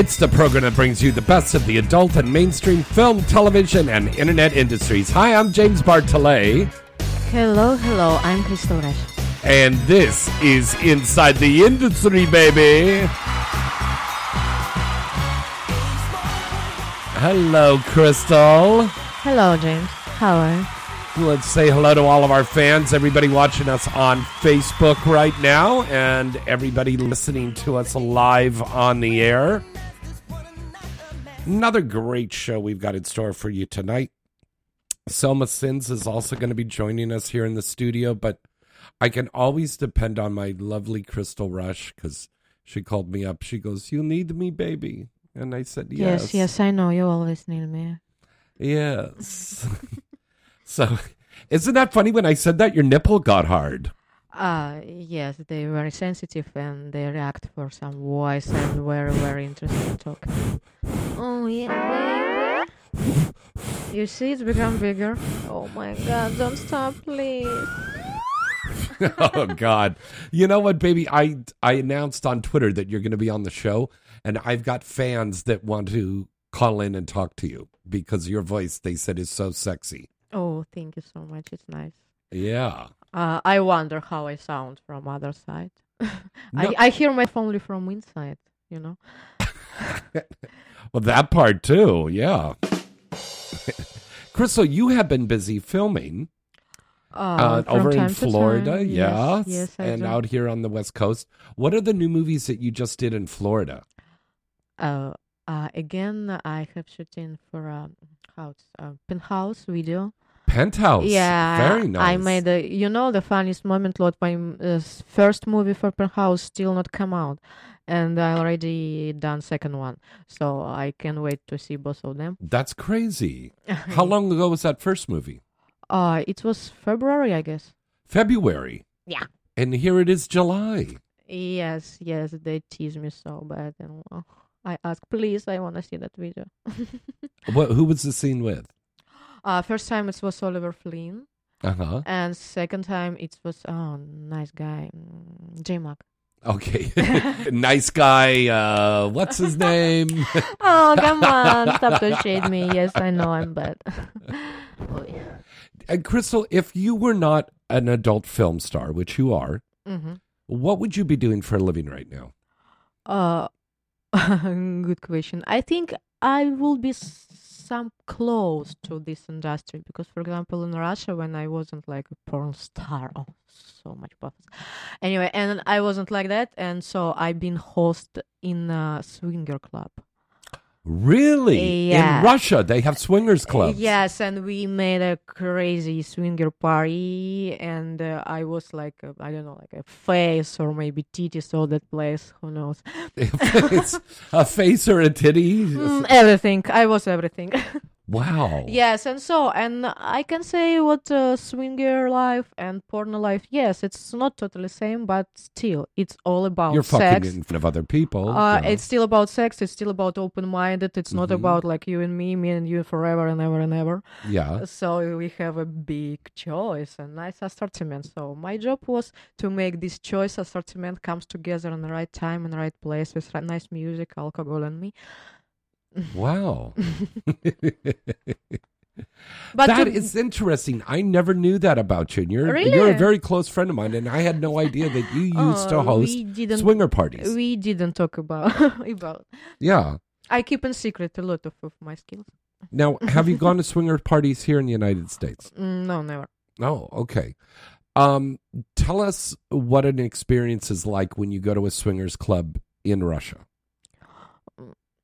It's the program that brings you the best of the adult and mainstream film, television, and internet industries. Hi, I'm James Bartholet, Hello, hello, I'm Crystal Rush. and this is Inside the Industry, baby. Hello, Crystal. Hello, James. How are you? Let's say hello to all of our fans, everybody watching us on Facebook right now, and everybody listening to us live on the air. Another great show we've got in store for you tonight. Selma Sins is also going to be joining us here in the studio, but I can always depend on my lovely Crystal Rush because she called me up. She goes, You need me, baby. And I said, Yes. Yes, yes, I know you always need me. Yes. so, isn't that funny? When I said that, your nipple got hard. Uh, yes, they're very sensitive and they react for some voice and very, very interesting talk. Oh, yeah, baby. You see, it's become bigger. Oh my god, don't stop, please. oh God! You know what, baby? I I announced on Twitter that you're going to be on the show, and I've got fans that want to call in and talk to you because your voice, they said, is so sexy. Oh, thank you so much. It's nice. Yeah. Uh, I wonder how I sound from other side. No. I, I hear myself only from inside, you know. Well, that part too. Yeah. Crystal, you have been busy filming uh, Uh, over in Florida, Yes, yes, and do. out here on the West Coast. What are the new movies that you just did in Florida? Uh, uh, again, I have shooting for a house, uh, penthouse video. Penthouse. Yeah, Very nice. I made a, you know, the funniest moment. Lot my uh, first movie for penthouse still not come out, and I already done second one, so I can't wait to see both of them. That's crazy. How long ago was that first movie? Uh, it was February, I guess. February. Yeah. And here it is July. Yes, yes, they tease me so bad, and uh, I ask, please, I want to see that video. What, who was the scene with? Uh, first time it was Oliver Flynn, Uh huh. and second time it was oh nice guy, mm, J Mac. Okay. nice guy. Uh, what's his name? Oh come on, stop to shade me. Yes, I know I'm bad. oh, yeah. and Crystal, if you were not an adult film star, which you are, hmm what would you be doing for a living right now? Uh, good question. I think I will be s- some close to this industry because, for example, in Russia, when I wasn't like a porn star, oh, so much buffs. Anyway, and I wasn't like that, and so I've been host in a swinger club. Really? Yeah. In Russia, they have swingers clubs. Yes, and we made a crazy swinger party, and uh, I was like, a, I don't know, like a face or maybe titties all that place. Who knows? a face or a titty. Mm, everything. I was everything. Wow. yes, and so, and I can say what uh, swinger life and porno life. Yes, it's not totally same, but still, it's all about You're fucking sex. in front of other people. Uh, yeah. It's still about sex. It's still about open-minded. It's not Mhm. about like you and me, me and you forever and ever and ever. yeah. So we have a big choice and nice assortment. So my job was to make this choice assortment comes together in the right time and right place with nice music, alcohol, and me. Wow. But that to- is interesting. I never knew that about you. And you're Really? you're a very close friend of mine, and I had no idea that you used to Oh, host swinger parties. We didn't talk about about. yeah. I keep in secret a lot of, of my skills. Now, have you gone to swinger parties here in the United States? Mm, no, never. Oh, okay. Um, tell us what an experience is like when you go to a swingers club in Russia.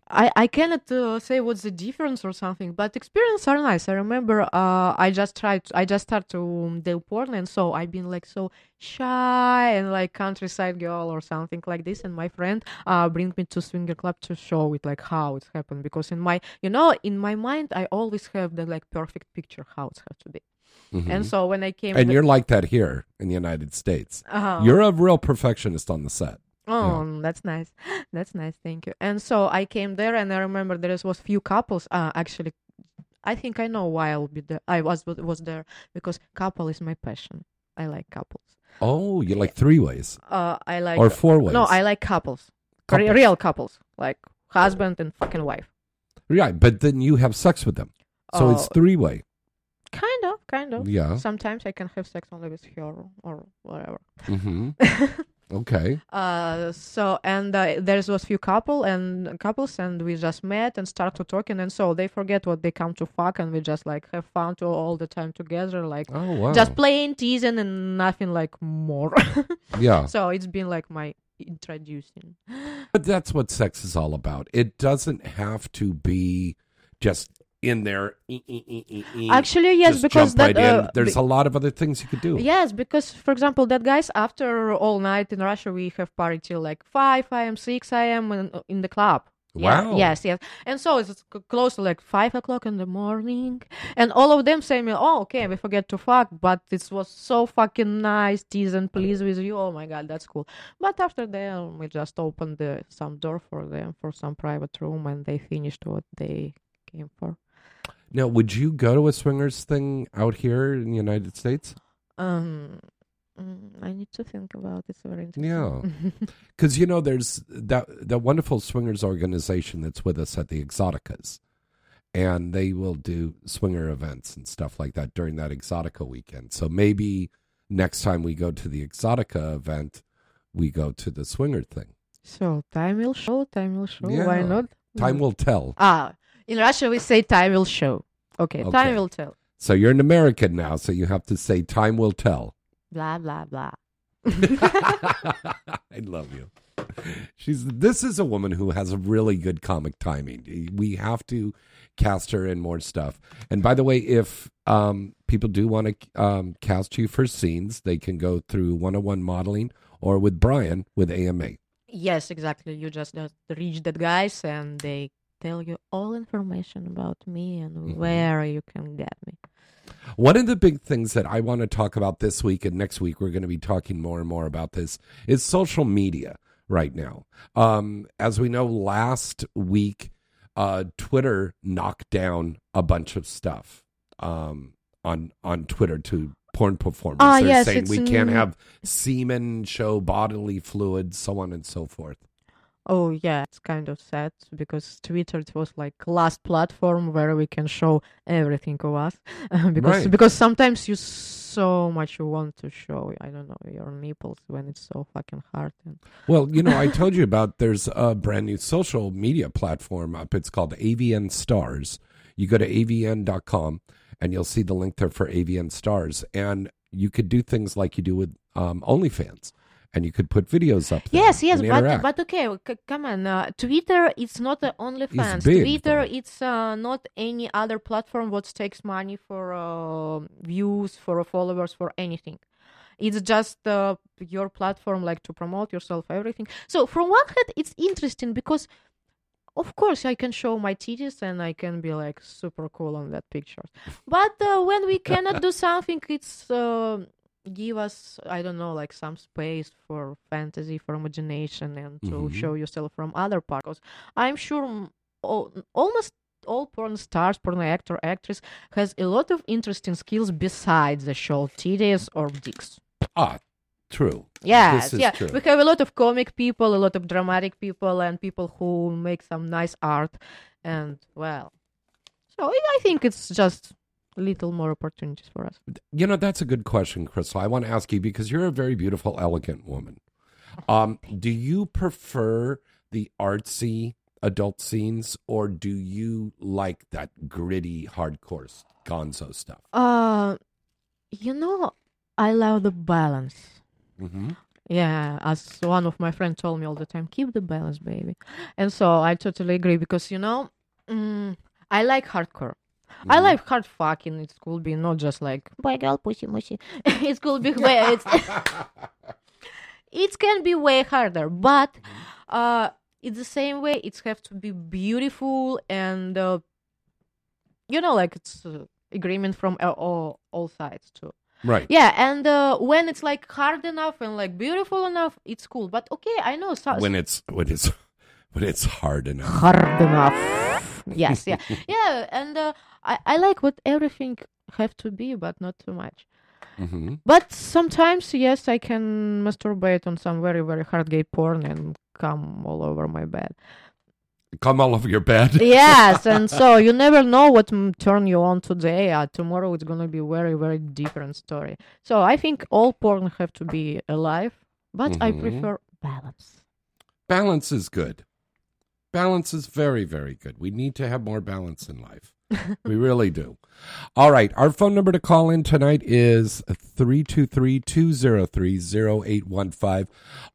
I, I cannot uh, say what's the difference or something, but experiences are nice. I remember uh, I just tried, I just started to um, do porn, and so I've been like so shy and like countryside girl or something like this. And my friend uh, bring me to swinger club to show it like how it happened because in my, you know, in my mind I always have the like perfect picture how it has to be. Mhm. And so when I came, and you're like that here in the United States. uh You're a real perfectionist on the set. Oh, that's nice. That's nice. Thank you. And so I came there, and I remember there was few couples. Uh, actually, I think I know why I'll be there. I was was there because couple is my passion. I like couples. Oh, you like three ways Uh, I like or four ways? no, I like couples. Couples. real couples, like husband and fucking wife. Right, but then you have sex with them. So it's Oh. three way. Kind of, kind of. Yeah. Sometimes I can have sex only with her or whatever. hmm okay. Uh, so and uh, there was few couple and couples and we just met and start to talking and so they forget what they come to fuck and we just like have fun to all the time together like Oh wow. just playing teasing and nothing like more yeah. so it's been like my introducing But that's what sex is all about. It doesn't have to be just in there. actually yes because that right uh, There's be- a lot of other things you could do. Yes, because for example, that guys after all night in Russia, we have party till like five a.m., six a.m. in, in the club. Yeah, Wow. yes, yes. And so it's close to like five o'clock in the morning, and all of them say me, "Oh, okay, we forget to fuck, but it was so fucking nice, tease and please with you. Oh my god, that's cool." But after that, we just opened the some door for them for some private room, and they finished what they came for. Now, would you go to a swingers thing out here in the United States? Um, mm, I need to think about this. Very interesting. Yeah. Because you know, there's that that wonderful swingers organization that's with us at the Exxxoticas, and they will do swinger events and stuff like that during that Exxxotica weekend. So maybe next time we go to the Exxxotica event, we go to the swinger thing. So time will show. Time will show. Why not? Time will tell. Ah, in Russia we say time will show. Okay, Okay. time will tell. So you're an American now, so you have to say time will tell. Blah blah blah. I love you. She's this is a woman who has a really good comic timing. We have to cast her in more stuff. And by the way, if um, people do want to um, cast you for scenes, they can go through 101 modeling or with Brian with AMA. Yes, exactly. You just just reach that guys and they tell you all information about me and Mhm. where you can get me. One of the big things that I want to talk about this week and next week, we're going to be talking more and more about this, is social media right now. Um, as we know, last week, uh, Twitter knocked down a bunch of stuff um, on on Twitter to porn performers. Ah, They're yes, saying we can't have semen show bodily fluids, so on and so forth. Oh yeah, it's kind of sad because Twitter it was like last platform where we can show everything of us because Right. because sometimes you so much you want to show I don't know your nipples when it's so fucking hard and Well, you know, I told you about there's a brand new social media platform up. It's called AVN Stars. You go to avn.com and you'll see the link there for AVN Stars. And you could do things like you do with um, OnlyFans. And you could put videos up there. Yes, yes, but but okay, c- come on. Uh, Twitter, it's not uh, only fans. big, Twitter, though. it's uh, not any other platform what takes money for uh, views, for followers, for anything. It's just uh, your platform, like to promote yourself, everything. So from one hand, it's interesting because, of course, I can show my titties and I can be like super cool on that picture. But uh, when we cannot do something, it's. Give us i don't know like some space for fantasy for imagination and to Mhm. show yourself from other parts i'm sure all, almost all porn stars porn actor actress has a lot of interesting skills besides the show titties or dicks ah, true. yes yeah true. we have a lot of comic people a lot of dramatic people and people who make some nice art and well so I think it's just little more opportunities for us You know, that's a good question, Crystal. I want to ask you because you're a very beautiful, elegant woman. Um, do you prefer the artsy adult scenes, or do you like that gritty, hardcore gonzo stuff? Uh, you know, I love the balance. Mm-hmm. Yeah, as one of my friends told me all the time, keep the balance, baby. And so I totally agree because you know, mm, I like hardcore. I like hard fucking. It could be not just like boy girl pussy mushy. it could be way it's it can be way harder, but uh, it's the same way. It have to be beautiful and uh, you know, like it's uh, agreement from uh, all all sides too. Right. Yeah, and uh, when it's like hard enough and like beautiful enough, it's cool. But okay, I know so- When it's when it's when it's hard enough. hard enough. yes, yeah, yeah, and uh, I I like what everything have to be, but not too much. hmm But sometimes, yes, I can masturbate on some very very hard gay porn and come all over my bed. Come all over your bed. yes, and so you never know what m- turn you on today. Uh, tomorrow it's gonna be very very different story. So I think all porn have to be alive, but I Mhm. prefer balance. Balance is good. Balance is very, very good. We need to have more balance in life. We really do. All right. Our phone number to call in tonight is 323 203 0815.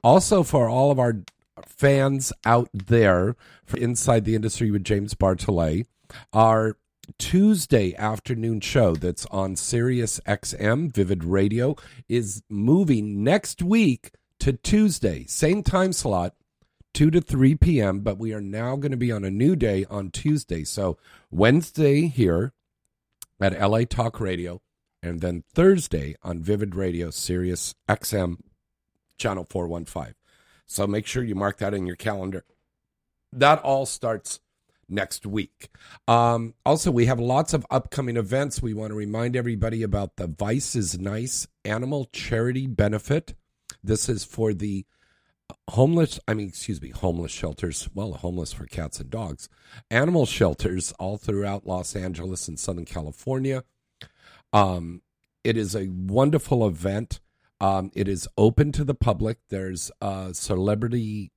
Also, for all of our fans out there for Inside the Industry with James Bartholet, our Tuesday afternoon show that's on Sirius XM Vivid Radio is moving next week to Tuesday, same time slot, 2 to 3 p.m., but we are now going to be on a new day on Tuesday. So Wednesday here at LA Talk Radio, and then Thursday on Vivid Radio, Sirius XM, channel 415. So make sure you mark that in your calendar. That all starts next week. Um, also, we have lots of upcoming events. We want to remind everybody about the Vice is Nice Animal Charity Benefit. This is for the homeless, I mean, excuse me, homeless shelters. Well, homeless for cats and dogs. Animal shelters all throughout Los Angeles and Southern California. Um, it is a wonderful event. Um, it is open to the public. There's uh, celebrity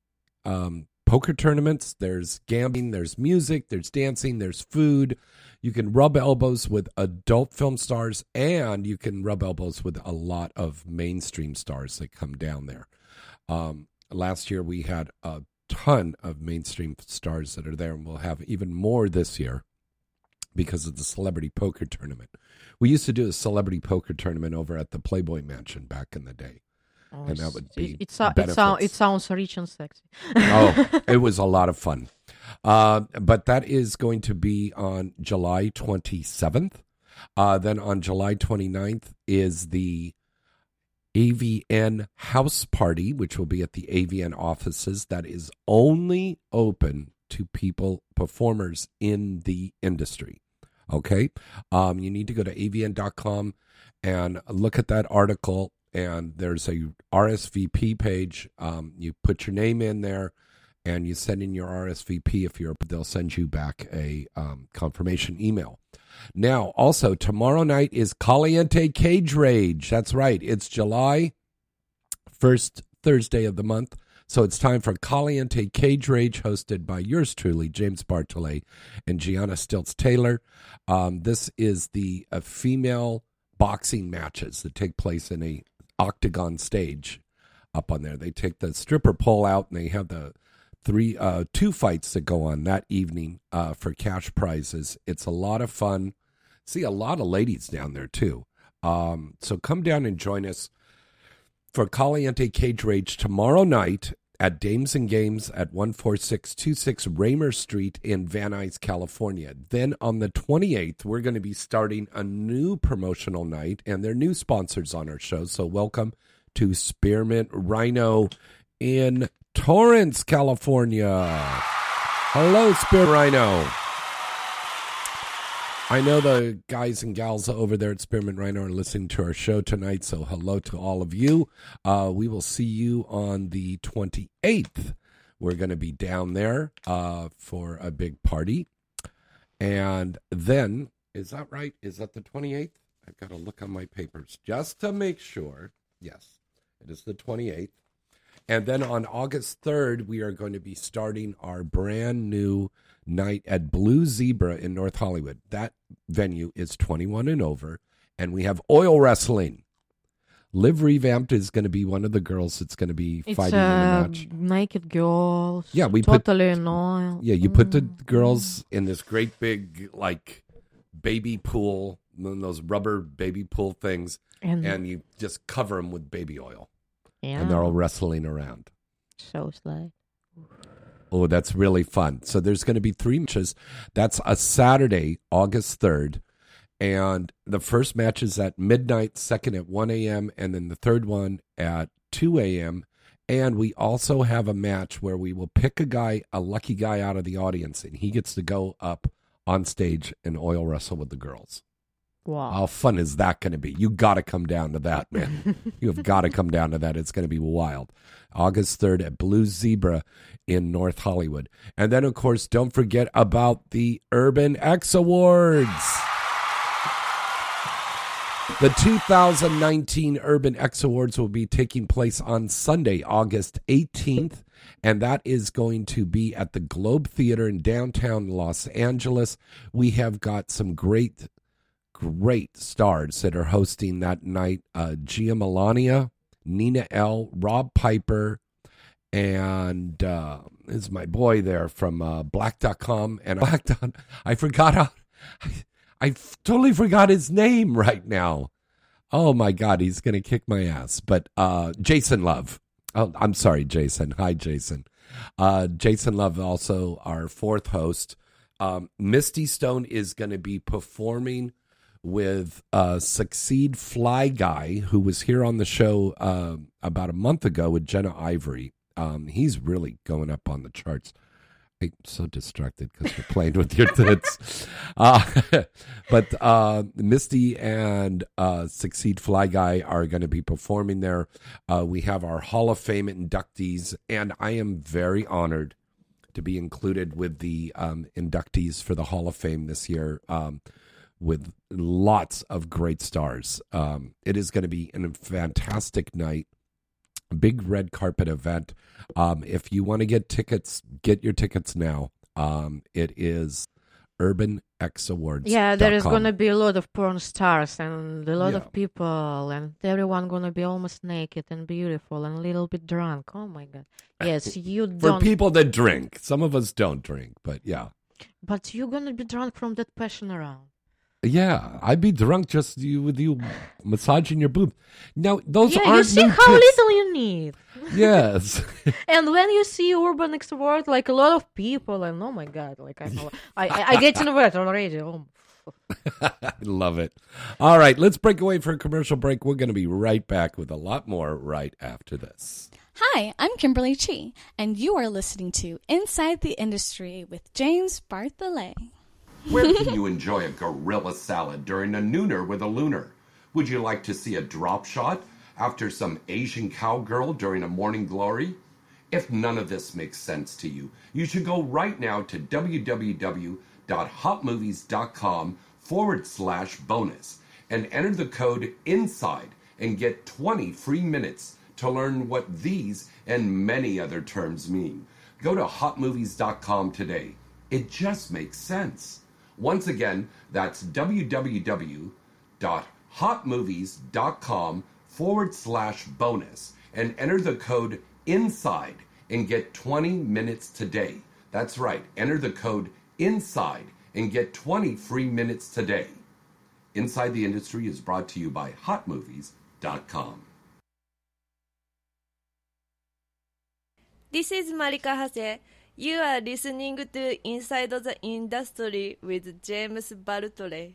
um, poker tournaments. There's gambling. There's music. There's dancing. There's food. You can rub elbows with adult film stars, and you can rub elbows with a lot of mainstream stars that come down there. Um, last year we had a ton of mainstream stars that are there, and we'll have even more this year because of the celebrity poker tournament. We used to do a celebrity poker tournament over at the Playboy Mansion back in the day. Oh, And that would it- be it, sou- it, sound, it sounds rich and sexy. oh, it was a lot of fun. Uh, but that is going to be on July 27th. Uh, then on July 29th is the AVN house party, which will be at the AVN offices. That is only open to people, performers in the industry. Okay. Um, you need to go to avn.com and look at that article. And there's a RSVP page. Um, you put your name in there and you send in your RSVP. If you're, they'll send you back a um, confirmation email. Now, also tomorrow night is Caliente Cage Rage. That's right. It's July first Thursday of the month. So it's time for Caliente Cage Rage, hosted by yours truly, James Bartholet and Gianna Stilts Taylor. Um, this is the uh, female boxing matches that take place in a octagon stage up on there. They take the stripper pole out and they have the three uh two fights that go on that evening uh for cash prizes it's a lot of fun see a lot of ladies down there too um so come down and join us for caliente cage rage tomorrow night at Dames and Games at 14626 Raymer Street in Van Nuys, California. Then on the 28th, we're going to be starting a new promotional night, and they're new sponsors on our show. So welcome to Spearmint Rhino in Torrance, California. Hello, Spearmint Rhino. I know the guys and gals over there at Spearmint Rhino are listening to our show tonight, so hello to all of you. Uh, we will see you on the 28th. We're going to be down there uh, for a big party. And then, is that right? Is that the 28th? I've got to look on my papers just to make sure. Yes, it is the 28th. And then on August 3rd, we are going to be starting our brand new night at Blue Zebra in North Hollywood. That venue is 21 and over, and we have oil wrestling. Liv Revamped is going to be one of the girls that's going to be It's fighting in the uh, match. naked girls. Yeah, we put- in oil. Yeah, you put the Mm. girls in this great big like baby pool, those rubber baby pool things, and, and you just cover them with baby oil, yeah, and they're all wrestling around. so slide. Oh, that's really fun. So there's going to be three matches. That's a Saturday, August 3rd. And the first match is at midnight, second at 1 a.m., and then the third one at 2 a.m. And we also have a match where we will pick a guy, a lucky guy out of the audience, and he gets to go up on stage and oil wrestle with the girls. Wow. How fun is that going to be? You got to come down to that, man. you have got to come down to that. It's going to be wild. August 3rd at Blue Zebra in North Hollywood. And then, of course, don't forget about the Urban X Awards. The 2019 Urban X Awards will be taking place on Sunday, August 18th, and that is going to be at the Globe Theater in downtown Los Angeles. We have got some great, great stars that are hosting that night uh, Gia Melania, Nina Elle, Rob Piper, and uh, is my boy there from uh, Black.com. And Black. I forgot how. I totally forgot his name right now. Oh my God, he's gonna kick my ass. But uh, Jason Love. Oh, I'm sorry, Jason. Hi, Jason. Uh, Jason Love, also our fourth host. Um, Misty Stone is going to be performing with uh, Succeed Fly Guy, who was here on the show uh, about a month ago with Jenna Ivory. Um, he's really going up on the charts. I'm so distracted because you're playing with your tits. Uh, but uh, Misty and uh, Succeed Fly Guy are going to be performing there. Uh, we have our Hall of Fame inductees, and I am very honored to be included with the um, inductees for the Hall of Fame this year. Um, with lots of great stars. Um, it is going to be a fantastic night big red carpet event. Um, if you want to get tickets, get your tickets now. Um, it is Urban X Awards. Yeah, there is gonna be a lot of porn stars and a lot of people, and everyone gonna be almost naked and beautiful and a little bit drunk. Oh my god! Yes, you for don't. For people that drink. Some of us don't drink, but yeah, But you're gonna be drunk from that passion around. Yeah. I'd be drunk just you with you massaging your boob. Now those yeah, aren't you see new how tits. little you need. Yes. And when you see Urban X Award, like a lot of people, and oh my god, like I, I, I, I get in wet already. Oh. I love it. All right, let's break away for a commercial break. We're going to be right back with a lot more right after this. Hi, I'm Kimberly Chi, and you are listening to Inside the Industry with James Bartholet. Where can you enjoy a gorilla salad during a nooner with a lunar? Would you like to see a drop shot after some Asian cowgirl during a morning glory? If none of this makes sense to you, you should go right now to www.hotmovies.com forward slash bonus and enter the code INSIDE and get 20 free minutes to learn what these and many other terms mean. Go to hotmovies.com today. It just makes sense. Once again, that's www.hotmovies.com forward slash bonus and enter the code INSIDE and get 20 minutes today. That's right, enter the code INSIDE and get 20 free minutes today. Inside the Industry is brought to you by hotmovies.com. This is Marika Hase. You are listening to Inside the Industry with James Bartholet.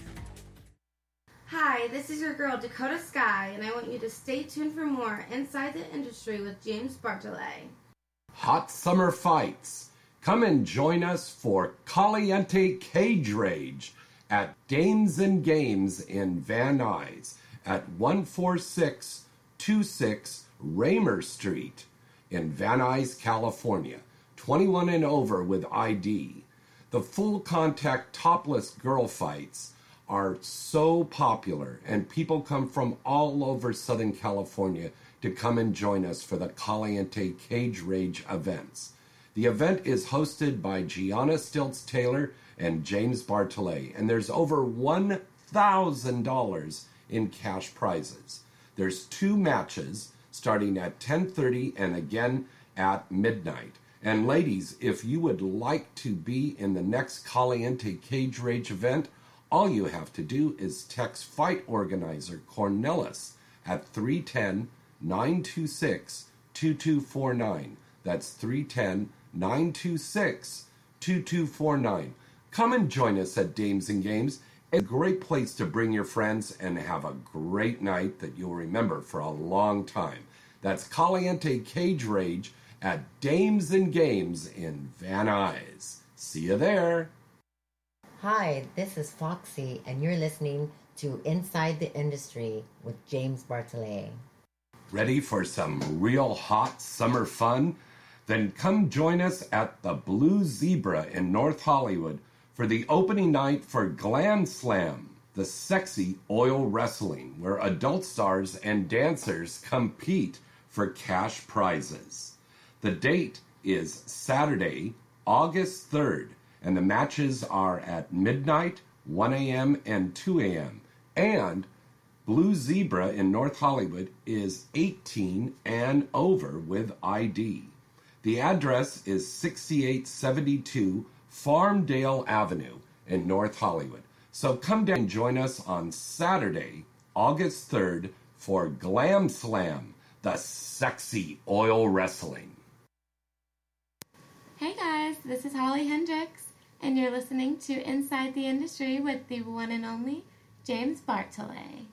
Hi, this is your girl Dakota Skye, and I want you to stay tuned for more Inside the Industry with James Bartholet. Hot summer fights. Come and join us for Caliente Cage Rage at Dames and Games in Van Nuys at 14626 Raymer Street in Van Nuys, California. 21 and over with ID. The full contact topless girl fights are so popular, and people come from all over Southern California to come and join us for the Caliente Cage Rage events. The event is hosted by Gianna Stilts Taylor and James Bartholet, and there's over $1,000 in cash prizes. There's two matches starting at 10:30 and again at midnight. And ladies, if you would like to be in the next Caliente Cage Rage event, all you have to do is text fight organizer Cornelis at 310 926 2249. That's 310 926 2249. Come and join us at Dames and Games. A great place to bring your friends and have a great night that you'll remember for a long time. That's Caliente Cage Rage at Dames and Games in Van Nuys. See you there. Hi, this is Foxy, and you're listening to Inside the Industry with James Bartholet. Ready for some real hot summer fun? Then come join us at the Blue Zebra in North Hollywood for the opening night for Glam Slam, the sexy oil wrestling, where adult stars and dancers compete for cash prizes. The date is Saturday, August 3rd, and the matches are at midnight, 1 a.m., and 2 a.m. And Blue Zebra in North Hollywood is 18 and over with ID. The address is 6872 Farmdale Avenue in North Hollywood. So come down and join us on Saturday, August 3rd for Glam Slam, the sexy oil wrestling. Hey guys, this is Holly Hendricks, and you're listening to Inside the Industry with the one and only James Bartholet.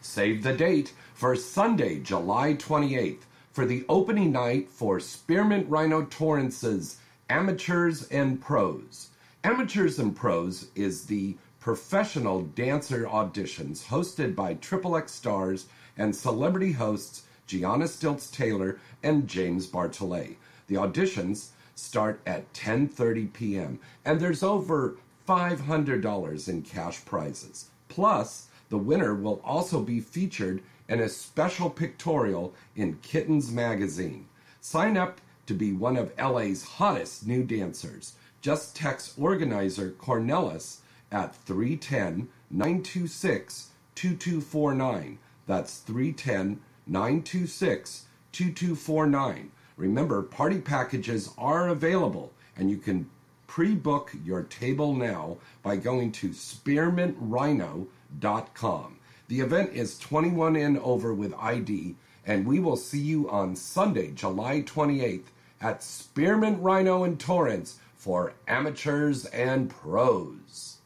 Save the date for Sunday, July 28th for the opening night for Spearmint Rhino Torrance's Amateurs and Pros. Amateurs and Pros is the professional dancer auditions hosted by Triple X stars and celebrity hosts Gianna Stilts Taylor and James Bartholet. The auditions start at 10:30 p.m. and there's over $500 in cash prizes. Plus, the winner will also be featured in a special pictorial in Kittens magazine. Sign up to be one of LA's hottest new dancers. Just text organizer Cornelis at 310 926 2249. That's 310 926 2249. Remember, party packages are available and you can pre book your table now by going to spearmintrhino.com. The event is 21 and over with ID, and we will see you on Sunday, July 28th at Spearmint Rhino in Torrance for amateurs and pros.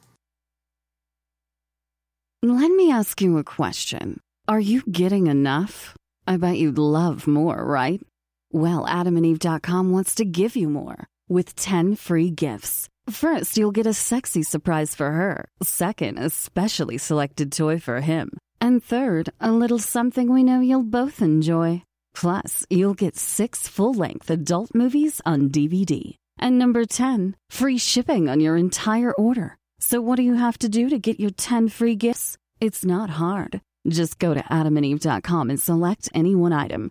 Let me ask you a question. Are you getting enough? I bet you'd love more, right? Well, adamandeve.com wants to give you more with 10 free gifts. First, you'll get a sexy surprise for her. Second, a specially selected toy for him. And third, a little something we know you'll both enjoy. Plus, you'll get six full length adult movies on DVD. And number 10, free shipping on your entire order. So, what do you have to do to get your 10 free gifts? It's not hard. Just go to adamandeve.com and select any one item.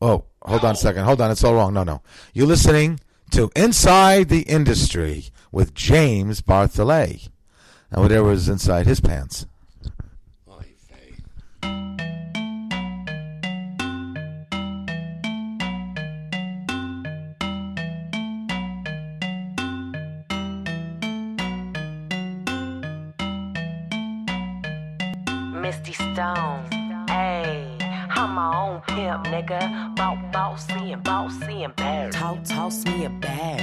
Oh, hold on a second. Hold on, it's all wrong. No, no. You're listening to Inside the Industry with James Bartholet. And whatever is inside his pants. Misty Stone. I'm my own pimp, nigga. Bout, bossy and bossy and bad. Talk, toss me a bag.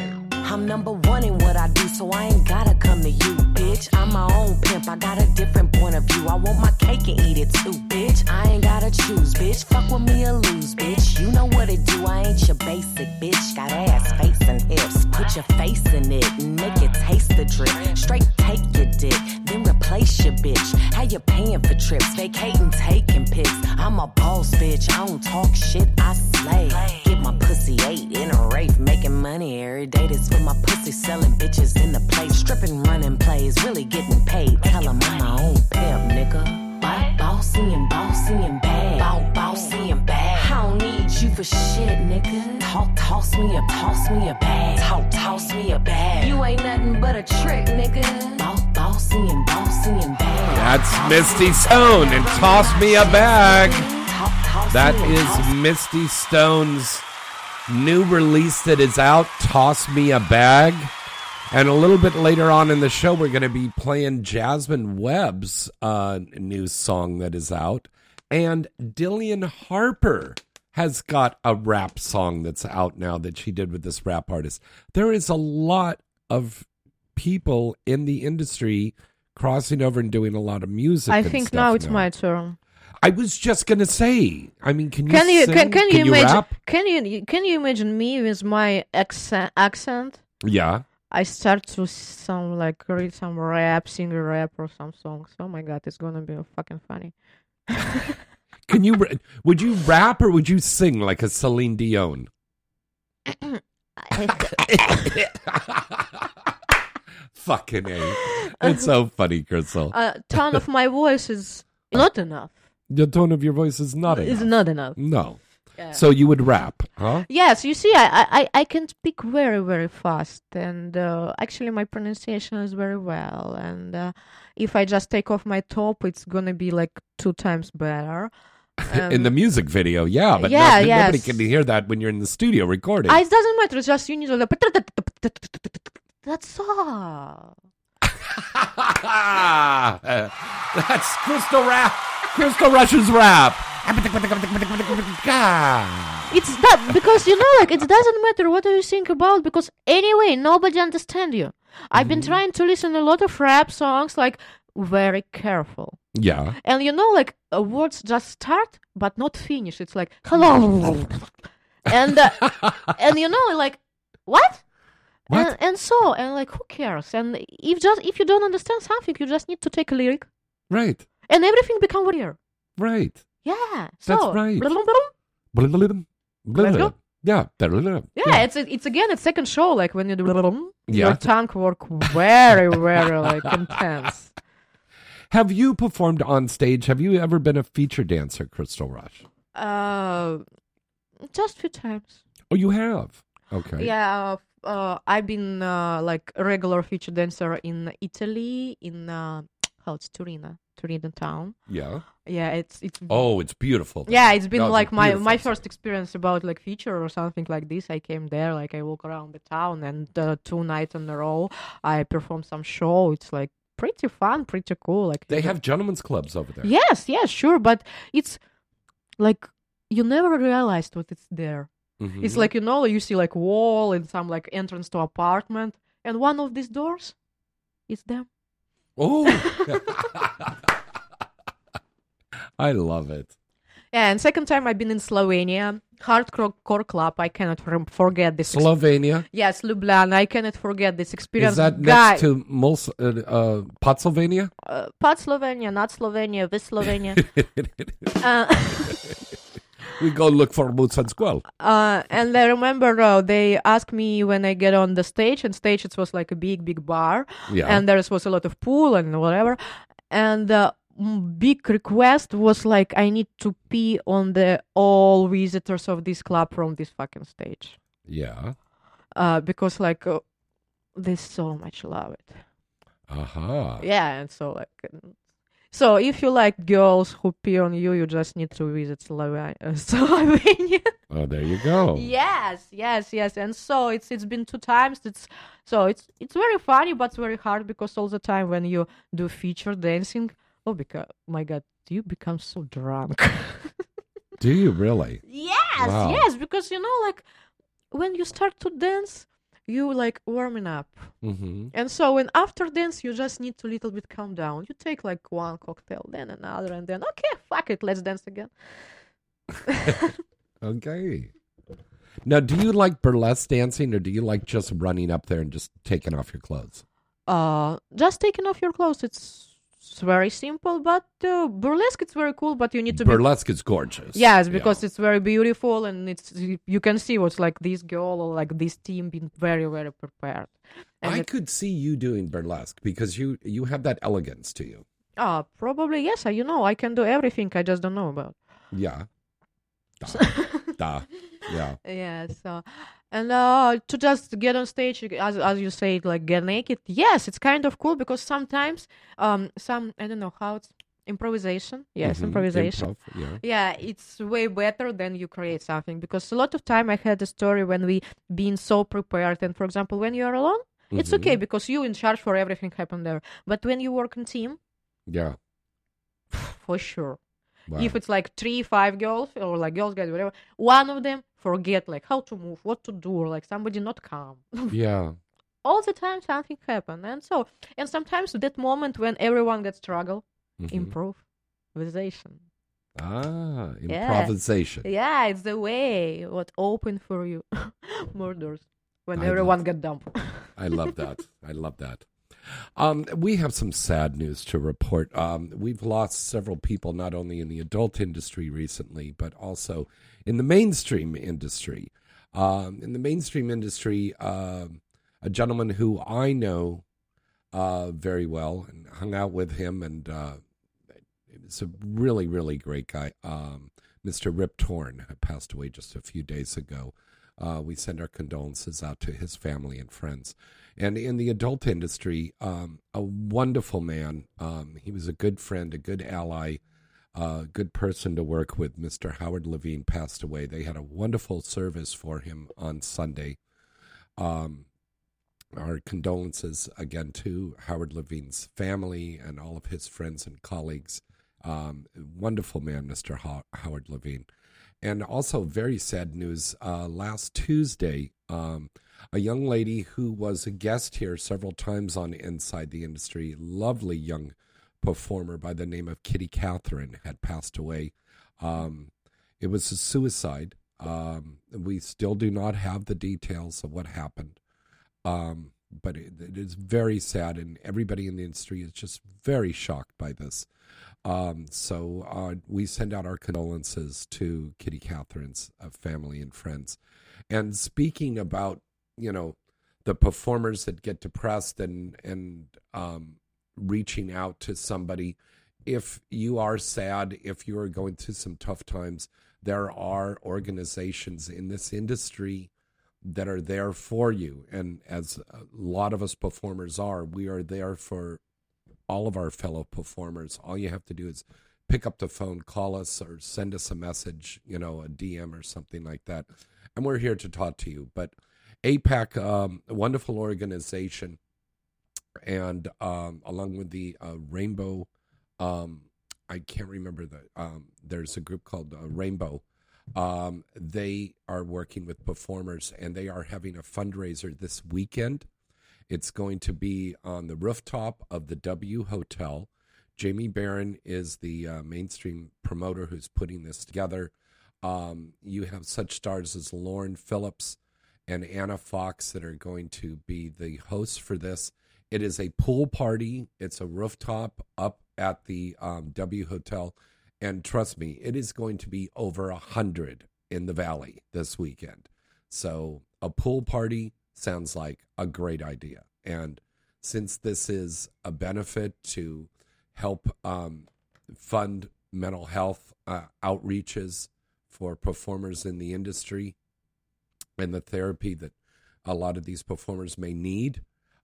I'm number one in what I do, so I ain't gotta come to you, bitch. I'm my own pimp, I got a different point of view. I want my cake and eat it too, bitch. I ain't gotta choose, bitch. Fuck with me or lose, bitch. You know what it do, I ain't your basic bitch. Got ass, face, and hips. Put your face in it and make it taste the drip. Straight take your dick, then replace your bitch. How you paying for trips, vacating, taking pics. I'm a boss, bitch. I don't talk shit, I slay. Get my pussy ate in a rafe, making money every day. This for my pussy, selling bitches in the place. Stripping, running plays, really getting paid. Tell 'em I'm my own pimp, nigga. Bossy and bossy and bad. Bossy and bad. For shit, nigga. Talk, toss me a, toss me a bag. Talk, toss me a bag. You ain't nothing but a trick, nigga. Bow, bossy and bossy and bad. That's Misty Stone and Toss Me a Bag. That is Misty Stone's new release that is out, Toss Me a Bag. And a little bit later on in the show, we're going to be playing Jasmine Webb's uh, new song that is out. And Dillion Harper has got a rap song that's out now that she did with this rap artist. There is a lot of people in the industry crossing over and doing a lot of music. I think now it's my turn. I was just gonna say. I mean, can you Can you sing? can, can you imagine rap? can you can you imagine me with my accent accent? Yeah. I start to some like read some rap, sing a rap or some songs. Oh my god, it's gonna be fucking funny. Can you? Would you rap or would you sing like a Celine Dion? Fucking a. It's so funny, Crystal. uh, tone of my voice is not enough. the tone of your voice is not Is enough. not enough. No. Yeah. So you would rap, huh? Yes, you see, I, I, I can speak very, very fast, and uh, actually, my pronunciation is very well. And uh, if I just take off my top, it's gonna be like two times better. In the music video, yeah, but Um, yeah, no- nobody can hear that when you're in the studio recording. It doesn't matter. It's just you need to. Like, that's all. That's Crystal Rap. Crystal Rush's rap. It's that because you know, like it doesn't matter what do you think about because anyway, nobody understand you. I've been trying to listen a lot of rap songs, like very careful. Yeah. And you know, like uh, words just start but not finish. It's like hello, and uh, and you know, like what? What? And, and so and like who cares? And if just if you don't understand something, you just need to take a lyric, Right. and everything become weird. Right. Yeah. So, That's right. go. Yeah. Yeah, it's it's again it's second show like when you do Yeah. your tongue work very very like intense. Have you performed on stage? Have you ever been a feature dancer, Crystal Rush? Uh, just a few times. Oh, you have. Okay. Yeah, uh, uh, I've been uh, like a regular feature dancer in Italy in uh, how it's Turin, Turin town. Yeah. Yeah, it's it's. Oh, it's beautiful. Yeah, it's been a like my beautiful my first experience about like feature or something like this. I came there, like I walk around the town, and uh, two nights in a row, I perform some show. It's like pretty fun, pretty cool. Like They have gentlemen's clubs over there. Yes, yes, sure, but it's like you never realized what it's there. It's Mhm. like you know, you see like wall and some like entrance to apartment, and one of these doors, it's them. Oh. I love it. Yeah, and second time I've been in Slovenia. hardcore core club. I cannot forget this. ex- Slovenia. yes, Ljubljana. I cannot forget this experience. Is that Guy, next to Mols- uh, uh, Potsylvania? uh, part Slovenia, not Slovenia, this Slovenia. uh, we go look for boots and Squall. uh, and I remember uh, they asked me when I get on the stage, and stage it was like a big, big bar, Yeah. and there was a lot of pool and whatever, and uh, big request was like I need to pee on the all visitors of this club from this fucking stage, Yeah. uh, because like uh, they so much love it. Aha. Yeah, and so like, uh, so if you like girls who pee on you, you just need to visit Slovenia. Slovenia. Oh, there you go. Yes, yes, yes. And so it's it's been two times. It's so it's it's very funny, but it's very hard because all the time when you do feature dancing, oh, because my God, you become so drunk. Do you really? yes, Wow. yes, because you know, like when you start to dance, you like warming up. Mm-hmm. And so when after dance you just need to little bit calm down. You take like one cocktail, then another, and then okay, fuck it, let's dance again. Okay. Now, do you like burlesque dancing or do you like just running up there and just taking off your clothes? Uh, just taking off your clothes. It's, it's very simple, but uh, burlesque it's very cool. But you need to Burlesque is gorgeous. yes because it's very beautiful and it's you can see what's like this girl or like this team being very very prepared. And I it- could see you doing burlesque because you you have that elegance to you. uh, probably yes. I- You know, I can do everything. I just don't know about. Yeah. Duh. Yeah. Yeah, so and uh to just get on stage as as you say like get naked yes it's kind of cool because sometimes um some i don't know how it's improvisation yes Mhm. improvisation Improv, yeah. yeah it's way better than you create something because a lot of time i had a story when we been so prepared and for example when you are alone it's Mhm. okay because you in charge for everything happen there but when you work in team Yeah. for sure Wow. if it's like three five girls or like girls guys whatever one of them forget like how to move what to do or like somebody not calm Yeah. all the time something happen and so and sometimes that moment when everyone gets struggle Mhm. improvisation Ah, Yeah. improvisation. yeah it's the way what open for you murders when I everyone get dumped I love that. I love that. Um, we have some sad news to report. Um, we've lost several people, not only in the adult industry recently, but also in the mainstream industry. Um, in the mainstream industry, um a gentleman who I know uh, very well and hung out with him, and uh, it's a really, really great guy. Um, Mr. Rip Torn passed away just a few days ago. Uh, we send our condolences out to his family and friends. And in the adult industry, um, a wonderful man. Um, he was a good friend, a good ally, a good person to work with. Mr. Howard Levine passed away. They had a wonderful service for him on Sunday. Um, our condolences again to Howard Levine's family and all of his friends and colleagues. Um, wonderful man, Mr. Ho- Howard Levine. And also, very sad news. Uh, last Tuesday, um, a young lady who was a guest here several times on Inside the Industry, lovely young performer by the name of Kitty Catherine, had passed away. Um, it was a suicide. Um, we still do not have the details of what happened. Um, but it, it is very sad, and everybody in the industry is just very shocked by this. Um, so uh, we send out our condolences to Kitty Catherine's uh, family and friends. And speaking about, you know, the performers that get depressed and and um, reaching out to somebody, if you are sad, if you are going through some tough times, there are organizations in this industry that are there for you. And as a lot of us performers are, we are there for all of our fellow performers. All you have to do is pick up the phone, call us, or send us a message, you know, a DM or something like that. And we're here to talk to you. But APAC, um, a wonderful organization, and um, along with the uh, Rainbow, um, I can't remember the. Um, there's a group called uh, Rainbow. Um, they are working with performers, and they are having a fundraiser this weekend. It's going to be on the rooftop of the W Hotel. Jamie Barron is the uh, mainstream promoter who's putting this together. Um, you have such stars as Lauren Phillips and Anna Fox that are going to be the hosts for this. It is a pool party. It's a rooftop up at the um, W Hotel, and trust me, it is going to be over a hundred in the valley this weekend. So a pool party sounds like a great idea. And since this is a benefit to help um, fund mental health uh, outreaches for performers in the industry and the therapy that a lot of these performers may need,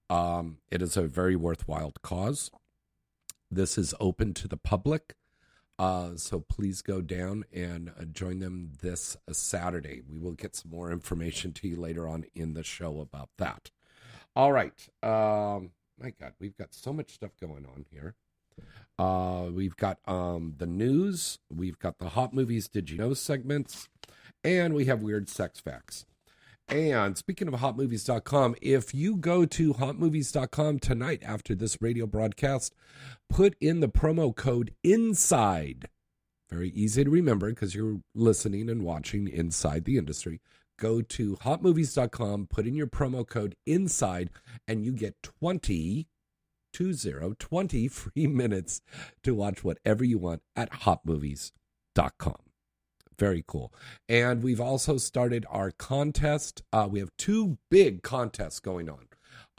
um, it is a very worthwhile cause. This is open to the public. Uh, so please go down and uh, join them this uh, Saturday. We will get some more information to you later on in the show about that. All right. Um, my God, we've got so much stuff going on here. Uh, we've got um, the news, we've got the hot movies, did you know segments, and we have weird sex facts. And speaking of hotmovies.com, if you go to hotmovies.com tonight after this radio broadcast, put in the promo code INSIDE. Very easy to remember because you're listening and watching inside the industry. Go to hotmovies.com, put in your promo code INSIDE, and you get 20, 20, 20 free minutes to watch whatever you want at hotmovies.com. Very cool. And we've also started our contest. Uh, we have two big contests going on.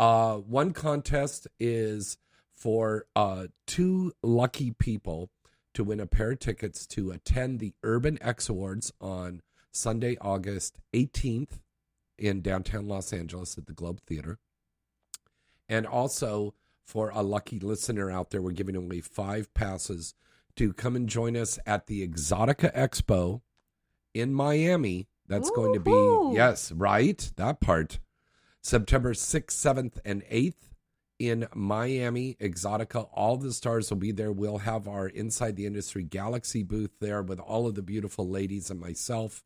Uh, one contest is for uh, two lucky people to win a pair of tickets to attend the Urban X Awards on Sunday, August 18th in downtown Los Angeles at the Globe Theater. And also for a lucky listener out there, we're giving away five passes to come and join us at the Exxxotica Expo in Miami. That's Woo-hoo. going to be, yes, right? That part. September 6th, 7th, and 8th in Miami, Exxxotica. All the stars will be there. We'll have our Inside the Industry Galaxy booth there with all of the beautiful ladies and myself.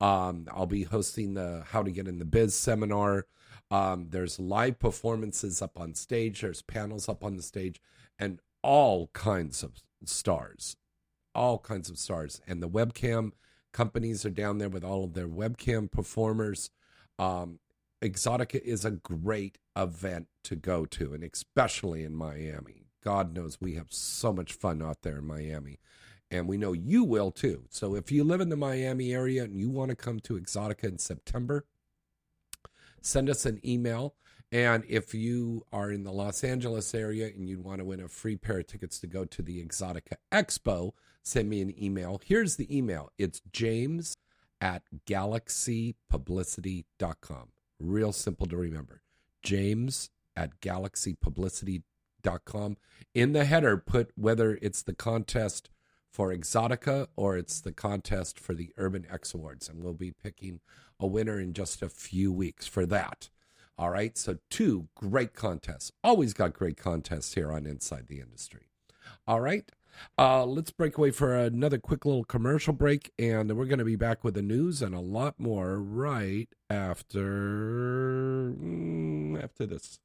Um, I'll be hosting the How to Get in the Biz seminar. Um, there's live performances up on stage, there's panels up on the stage, and all kinds of stars. All kinds of stars. And the webcam companies are down there with all of their webcam performers. Um, Exxxotica is a great event to go to, and especially in Miami. God knows we have so much fun out there in Miami, and we know you will too. So if you live in the Miami area and you want to come to Exxxotica in September, send us an email. And if you are in the Los Angeles area and you want to win a free pair of tickets to go to the Exxxotica Expo, send me an email. Here's the email it's james at galaxypublicity.com. Real simple to remember. James at galaxypublicity.com. In the header, put whether it's the contest for Exxxotica or it's the contest for the Urban X Awards. And we'll be picking a winner in just a few weeks for that. All right. So, two great contests. Always got great contests here on Inside the Industry. All right. Uh, let's break away for another quick little commercial break, and we're going to be back with the news and a lot more right after mm, after this.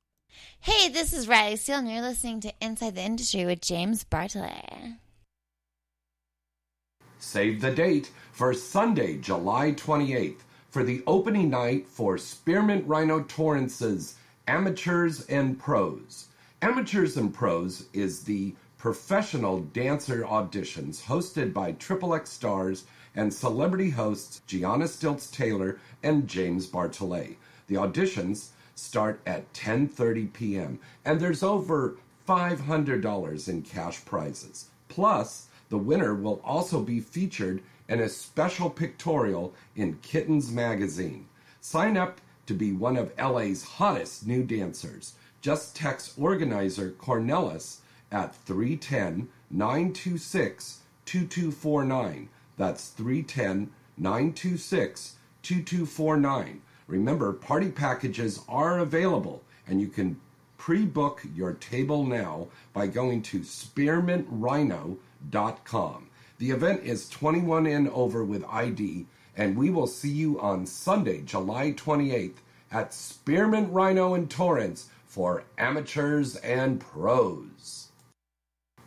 Hey, this is Riley Steele, and you're listening to Inside the Industry with James Bartholet. Save the date for Sunday, July 28th, for the opening night for Spearmint Rhino Torrance's Amateurs and Pros. Amateurs and Pros is the professional dancer auditions hosted by Triple X stars and celebrity hosts Gianna Stilts Taylor and James Bartholet. The auditions start at 10:30 p.m. and there's over $500 in cash prizes. Plus, the winner will also be featured in a special pictorial in Kittens magazine. Sign up to be one of LA's hottest new dancers. Just text organizer Cornelis at 310 926 2249. That's 310 926 2249. Remember, party packages are available and you can pre book your table now by going to spearmintrhino.com. The event is 21 and over with ID, and we will see you on Sunday, July 28th at Spearmint Rhino in Torrance for amateurs and pros.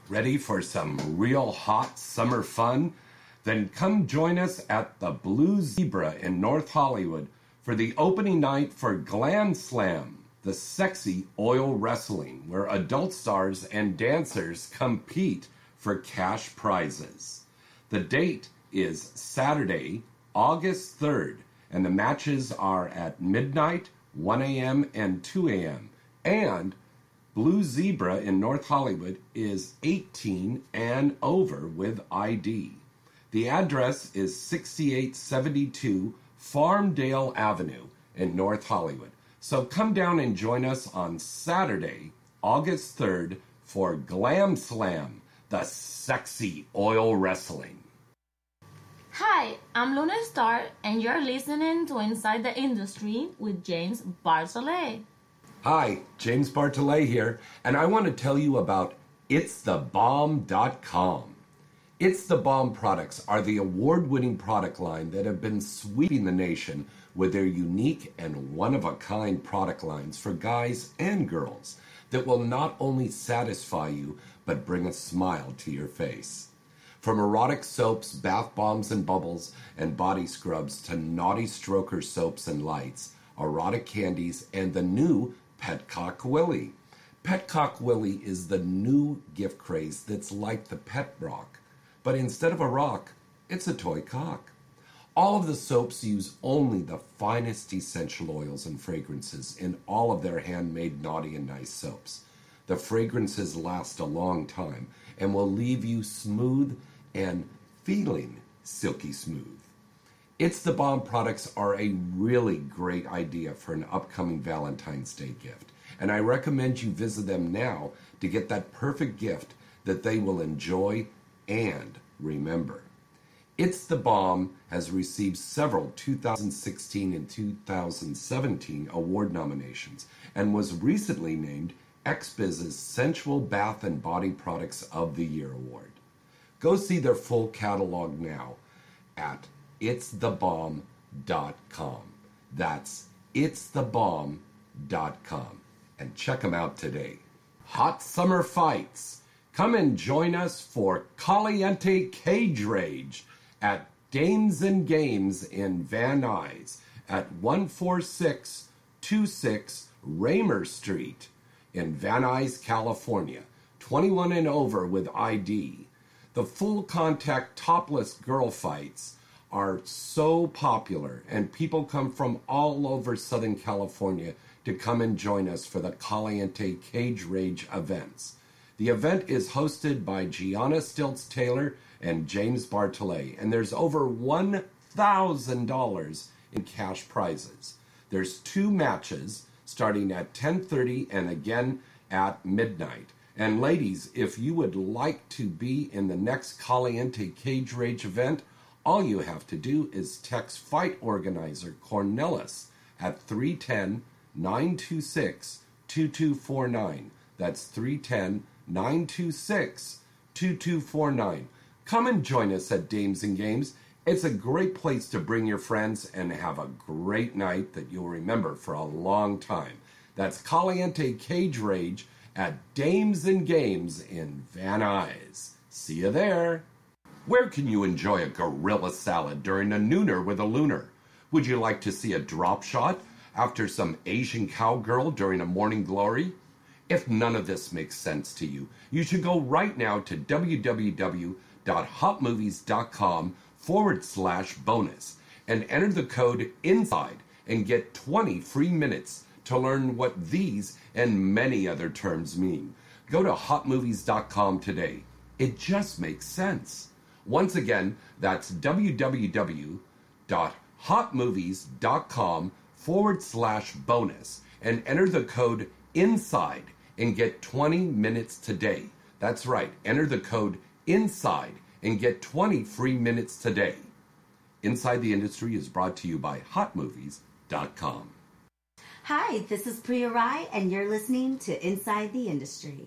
Ready for some real hot summer fun? Then come join us at the Blue Zebra in North Hollywood for the opening night for Glam Slam, the sexy oil wrestling, where adult stars and dancers compete for cash prizes. The date is Saturday, August 3rd, and the matches are at midnight, 1 a.m., and 2 a.m. And Blue Zebra in North Hollywood is 18 and over with ID. The address is 6872 Farmdale Avenue in North Hollywood. So come down and join us on Saturday, August 3rd for Glam Slam, the sexy oil wrestling. Hi, I'm Luna Star, and you're listening to Inside the Industry with James Bartholet. Hi, James Bartholet here, and I want to tell you about It'sTheBomb.com. It's the Bomb products are the award winning product line that have been sweeping the nation with their unique and one of a kind product lines for guys and girls that will not only satisfy you but bring a smile to your face. From erotic soaps, bath bombs and bubbles, and body scrubs to naughty stroker soaps and lights, erotic candies, and the new Petcock Willie. Petcock Willie is the new gift craze that's like the pet rock, but instead of a rock, it's a toy cock. All of the soaps use only the finest essential oils and fragrances in all of their handmade naughty and nice soaps. The fragrances last a long time and will leave you smooth and feeling silky smooth. It's the Bomb products are a really great idea for an upcoming Valentine's Day gift, and I recommend you visit them now to get that perfect gift that they will enjoy and remember. It's the Bomb has received several 2016 and 2017 award nominations and was recently named XBiz's Sensual Bath and Body Products of the Year award. Go see their full catalog now at itsthebomb.com. That's itsthebomb.com. And check them out today. Hot Summer Fights. Come and join us for Caliente Cage Rage at Dames and Games in Van Nuys at 14626 Raymer Street in Van Nuys, California. 21 and over with ID. The full contact topless girl fights are so popular, and people come from all over Southern California to come and join us for the Caliente Cage Rage events. The event is hosted by Gianna Stilts Taylor and James Bartholet, and there's over $1,000 in cash prizes. There's two matches starting at 10:30 and again at midnight. And ladies, if you would like to be in the next Caliente Cage Rage event, all you have to do is text fight organizer Cornelis at 310 926 2249. That's 310 926 2249. Come and join us at Dames and Games. It's a great place to bring your friends and have a great night that you'll remember for a long time. That's Caliente Cage Rage at Dames and Games in Van Nuys. See you there. Where can you enjoy a gorilla salad during a nooner with a lunar? Would you like to see a drop shot after some Asian cowgirl during a morning glory? If none of this makes sense to you, you should go right now to www.hotmovies.com forward slash bonus and enter the code INSIDE and get 20 free minutes to learn what these and many other terms mean. Go to hotmovies.com today. It just makes sense. Once again, that's www.hotmovies.com forward slash bonus and enter the code INSIDE and get 20 minutes today. That's right, enter the code INSIDE and get 20 free minutes today. Inside the Industry is brought to you by hotmovies.com. Hi, this is Priya Rai, and you're listening to Inside the Industry.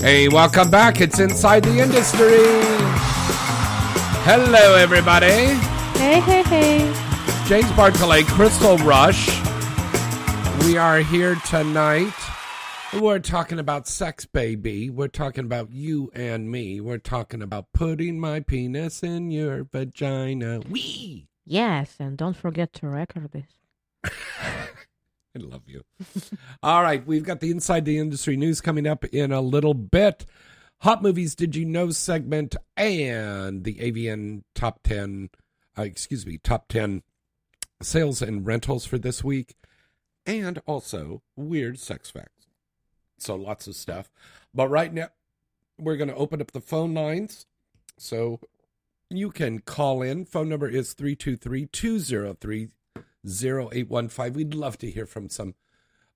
Hey, welcome back. It's Inside the Industry. Hello, everybody. Hey, hey, hey. James Bartholet, Crystal Rush. We are here tonight. We're talking about sex, baby. We're talking about you and me. We're talking about putting my penis in your vagina. Wee! Yes, and don't forget to record this. I love you. All right, we've got the Inside the Industry news coming up in a little bit. Hot Movies Did You Know segment and the AVN Top 10, uh, excuse me, Top 10 sales and rentals for this week, and also weird sex facts. So lots of stuff. But right now, we're going to open up the phone lines. So you can call in. Phone number is 323 203 0815. We'd love to hear from some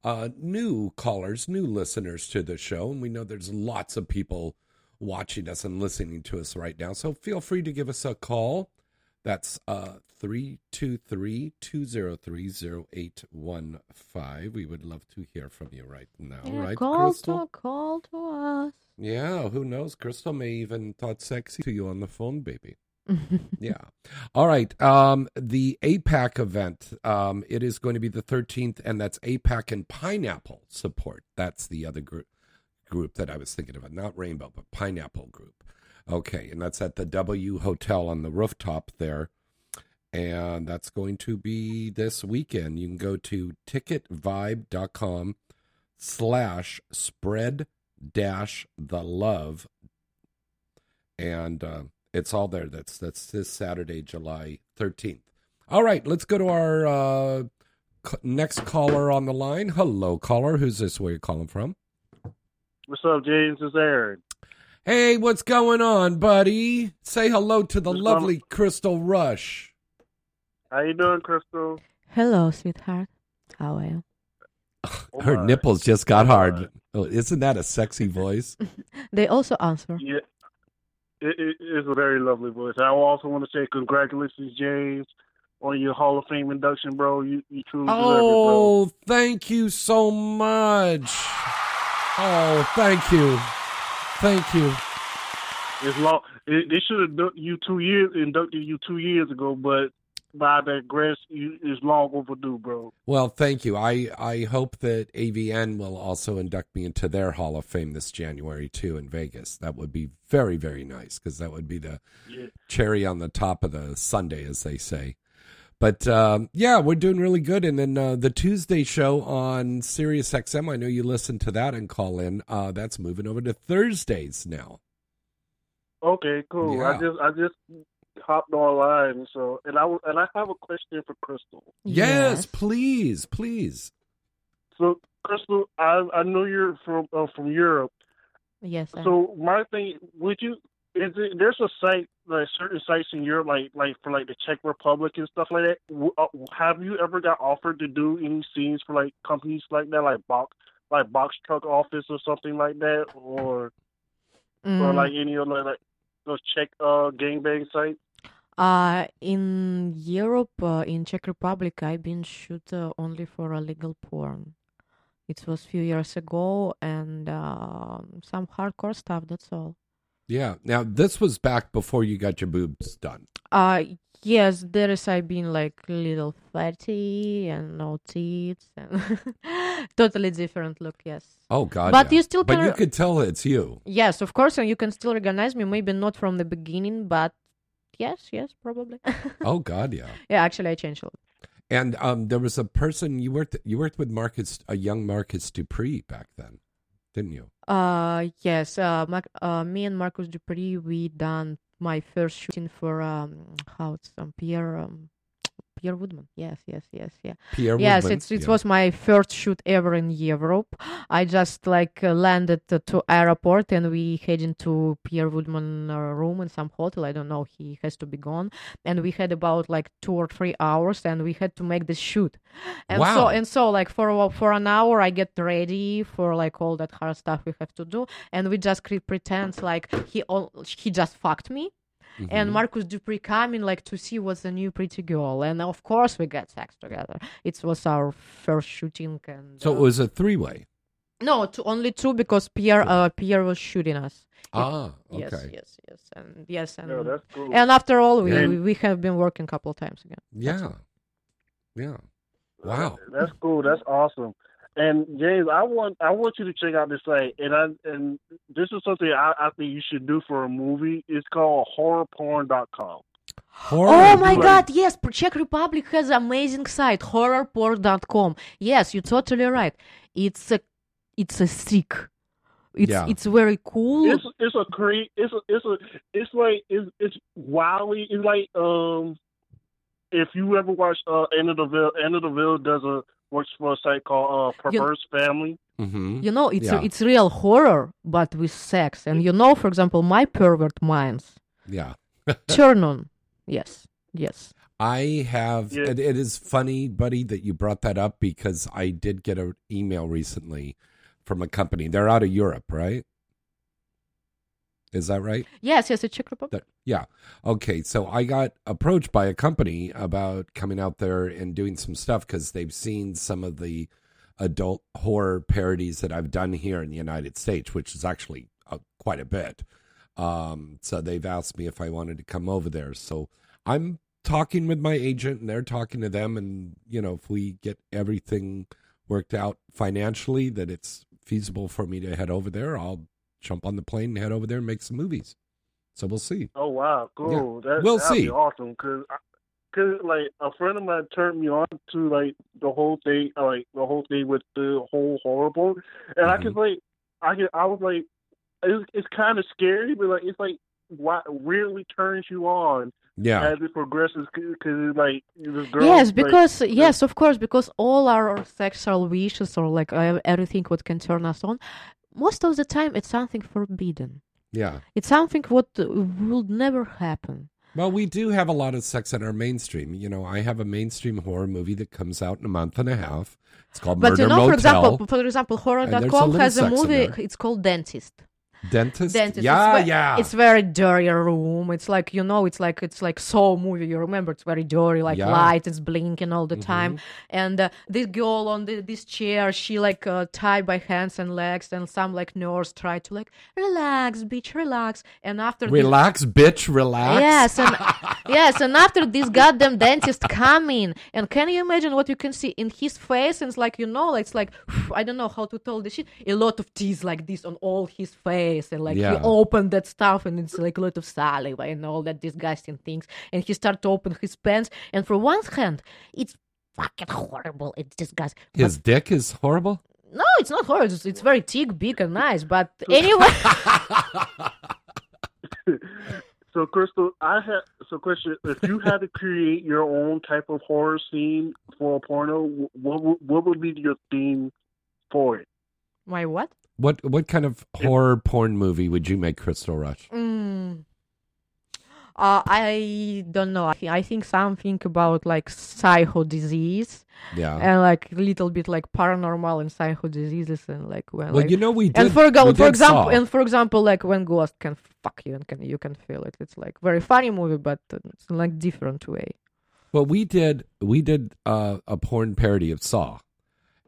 uh, new callers, new listeners to the show. And we know there's lots of people watching us and listening to us right now. So feel free to give us a call. That's uh, 323 203 0815. We would love to hear from you right now, Yeah, right, call Crystal? to call to us. Yeah, who knows? Crystal may even thought sexy to you on the phone, baby. yeah. All right. Um, the APAC event, um, it is going to be the 13th, and that's APAC and Pineapple support. That's the other group group that I was thinking about. Not Rainbow, but Pineapple Group. Okay, and that's at the W Hotel on the rooftop there. And that's going to be this weekend. You can go to ticketvibe.com slash spread dash the love and uh, it's all there. That's that's this Saturday, July thirteenth. All right, let's go to our uh, c- next caller on the line. Hello, caller. Who's this? Where you calling from? What's up, James? It's Aaron. Hey, what's going on, buddy? Say hello to the What's going lovely Crystal Rush. How you doing, Crystal? Hello, sweetheart. How are you? Her nipples just got hard. Oh, isn't that a sexy voice? They also answer. Yeah, it, it, it's a very lovely voice. I also want to say congratulations, James, on your Hall of Fame induction, bro. You you truly deserve it, bro. Oh, thank you so much. Oh, thank you. Thank you. It's long. It, they should have inducted you two years inducted you two years ago, but by digress, you is long overdue, bro. Well, thank you. I, I hope that AVN will also induct me into their Hall of Fame this January too in Vegas. That would be very very nice because that would be the Yeah. cherry on the top of the Sunday, as they say. But um, yeah, we're doing really good. And then uh, the Tuesday show on Sirius XM, I know you listen to that and call in. Uh, that's moving over to Thursdays now. Okay, cool. I just I just hopped online, so and I w- and I have a question for Crystal. Yes, please, please. So, Crystal, I I know you're from uh, from Europe. Yes. I- So my thing, would you? Is it, there's a site like certain sites in Europe, like like for like the Czech Republic and stuff like that. W- Uh, have you ever got offered to do any scenes for like companies like that, like box like box truck office or something like that, or or Mm. like any other like those Czech uh gangbang sites? Uh, in Europe, uh, in Czech Republic, I've been shoot uh, only for illegal porn. It was few years ago, and um some hardcore stuff. That's all. Yeah. Now this was back before you got your boobs done. Uh, yes, there is. I've been like little fatty and no teeth, and totally different look. Yes. Oh God. But yeah. you still But you could tell it's you. Yes, of course, and you can still recognize me. Maybe not from the beginning, but Yes, yes, probably. Oh God, yeah. yeah, actually, I changed a lot. And um, there was a person you worked you worked with Marcus, a young Marcus Dupree back then, didn't you? Uh, yes. Uh, Mac, uh, me and Marcus Dupree, we done my first shooting for um, how it's um, Pierre um, Pierre Woodman. Yes, yes, yes, yeah. Pierre yes, Woodman, it's it yeah. was my first shoot ever in Europe. I just like uh, landed to airport and we head into Pierre Woodman uh, room in some hotel. I don't know. He has to be gone, and we had about like two or three hours, and we had to make this shoot. And so and so like for a- for an hour, I get ready for like all that hard stuff we have to do, and we just pretend like he all he just fucked me. And Mhm. Marcus Dupree coming like to see what's the new pretty girl, and of course we got sex together. It was our first shooting, and So it was a three way. no, two, only two because Pierre uh, Pierre was shooting us. Ah, Yes, okay. yes, yes, yes, and yes, and Yeah, that's cool. and after all, we, And- we we have been working a couple of times again. Yeah, yeah. Wow. That's cool. That's awesome. And James, I want I want you to check out this site, and I and this is something I, I think you should do for a movie. It's called horrorporn.com. Oh my God! Yes, Czech Republic has amazing site horrorporn.com. Yes, you're totally right. It's a it's a sick. It's Yeah. it's very cool. It's it's a cre It's a it's a it's like it's it's wildly. It's like um, if you ever watch uh Anna Deville, Anna Deville does a works for a site called uh You- Perverse Family. Mm-hmm. You know, it's it's real horror, but with sex. And you know, for example, my pervert minds Yeah. turn on. Yes, yes. I have. Yeah. It, it is funny, buddy, that you brought that up because I did get an email recently from a company. They're out of Europe, right? Is that right? Yes, yes, it's Czech Republic. That- yeah. Okay. So I got approached by a company about coming out there and doing some stuff because they've seen some of the adult horror parodies that I've done here in the United States, which is actually uh, quite a bit. Um, so they've asked me if I wanted to come over there. So I'm talking with my agent and they're talking to them. And, you know, if we get everything worked out financially, that it's feasible for me to head over there, I'll jump on the plane and head over there and make some movies. So we'll see. Oh wow, cool. Yeah. That, We'll that'd see. Be awesome because. Cause like a friend of mine turned me on to like the whole thing, uh, like the whole thing with the whole horror book, and I Mm-hmm. could like, I could, I was like, it's, it's kind of scary, but like it's like what really turns you on. Yeah. As it progresses, because like this girl. yes, like, because yes, of course, because all our sexual wishes or like uh, everything what can turn us on, most of the time it's something forbidden. Yeah. It's something what uh, will never happen. Well, we do have a lot of sex in our mainstream. You know, I have a mainstream horror movie that comes out in a month and a half. It's called But Murder you know, Motel. for example, for example, there's a horror.com has a movie. It's called Dentist. Dentist. Dentist. Yeah, it's yeah. It's very dirty room. It's like you know, it's like it's like Saw movie. You remember? It's very dirty, like Yeah. light. It's blinking all the time. Mhm. And uh, this girl on the, this chair, she like uh, tied by hands and legs, and some like nurse tried to like relax, bitch, relax. And after this- Relax, bitch, relax. Yes, and yes, and after this goddamn dentist coming, and can you imagine what you can see in his face? And it's like you know, it's like I don't know how to tell this shit. A lot of teeth like this on all his face, and like Yeah. he opened that stuff, and it's like a lot of saliva and all that disgusting things. And he started to open his pants, and for one hand, it's fucking horrible. It's disgusting. His dick is horrible. No, it's not horrible. It's, it's very thick, big, and nice. But anyway. So, Crystal, I had so question: If you had to create your own type of horror scene for a porno, what would- what would be your theme for it? My what? What what kind of horror porn movie would you make, Crystal Rush? Mm. Uh, I don't know. I, thi- I think something about like psycho disease. Yeah. And like a little bit like paranormal and psycho diseases and like when. Well, like- you know, we And for, go- for example, Saw. and for example, like when ghost can fuck you and can you can feel it. It's like very funny movie, but it's like different way. Well, we did we did uh, a porn parody of Saw,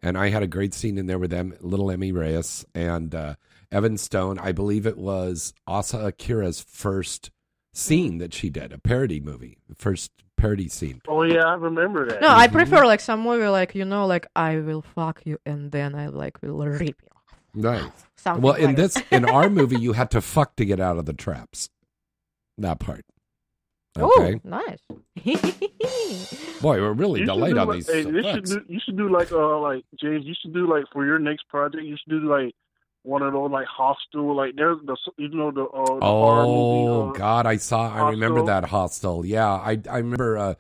and I had a great scene in there with them, little Emmy Reyes and uh, Evan Stone. I believe it was Asa Akira's first scene that she did, a parody movie, the first parody scene. Oh yeah, I remember that. No, I prefer like some movie like you know like I will fuck you and then I like will rip you. Nice. Something well, in like this in our movie, you had to fuck to get out of the traps. That part. Okay. Oh, nice. Boy, we're really You delayed on like- these hey, you should do you should do like uh like James. You should do like for your next project. You should do like one of those like hostel like there's the you know the uh the horror Oh movie. Uh, God, I saw. I remember Hostel. that hostel. Yeah, I I remember uh,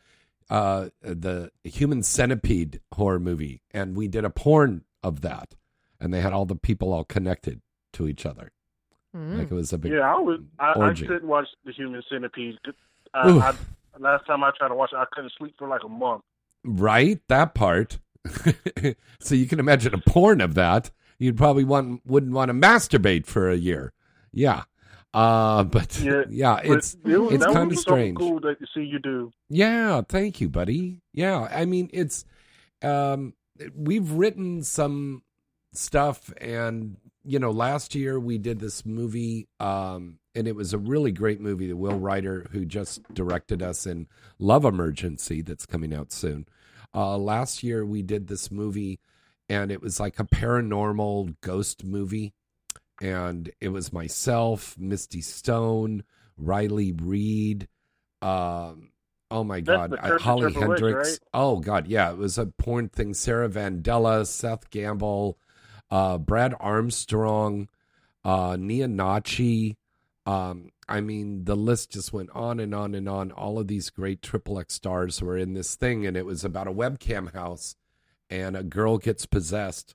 uh, the Human Centipede horror movie, and we did a porn of that, and they had all the people all connected to each other, Hmm. like it was a big. yeah, I was I, I couldn't watch the Human Centipede. I, I, last time I tried to watch it, I couldn't sleep for like a month. Right, that part. so you can imagine a porn of that. You'd probably want wouldn't want to masturbate for a year. Yeah, uh, but yeah, Yeah, but it's it was- it's kind of strange. Cool to see you do. Yeah, thank you, buddy. Yeah, I mean it's um we've written some stuff and you know, last year we did this movie um and it was a really great movie The Will Ryder who just directed us in Love Emergency that's coming out soon. Uh last year we did this movie and it was like a paranormal ghost movie and it was myself, Misty Stone, Riley Reid, um, oh my God, Holly Hendrix. right? Oh God, yeah, it was a porn thing. Sarah Vandella, Seth Gamble, uh, Brad Armstrong, uh, Nia Nacci. Um, I mean, the list just went on and on and on. All of these great triple X stars were in this thing, and it was about a webcam house, and a girl gets possessed,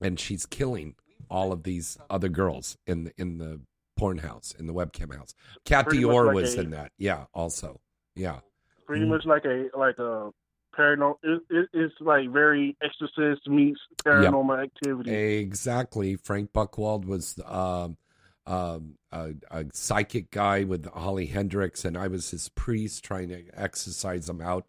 and she's killing all of these other girls in the, in the porn house, in the webcam house. Kat Pretty Dior like was a- in that. Yeah, also. Yeah. Pretty Mm. much like a like a paranormal. It, it, it's like very Exorcist meets paranormal activity. Exactly. Frank Buckwald was um, um, a, a psychic guy with Holly Hendrix, and I was his priest trying to exorcise him out.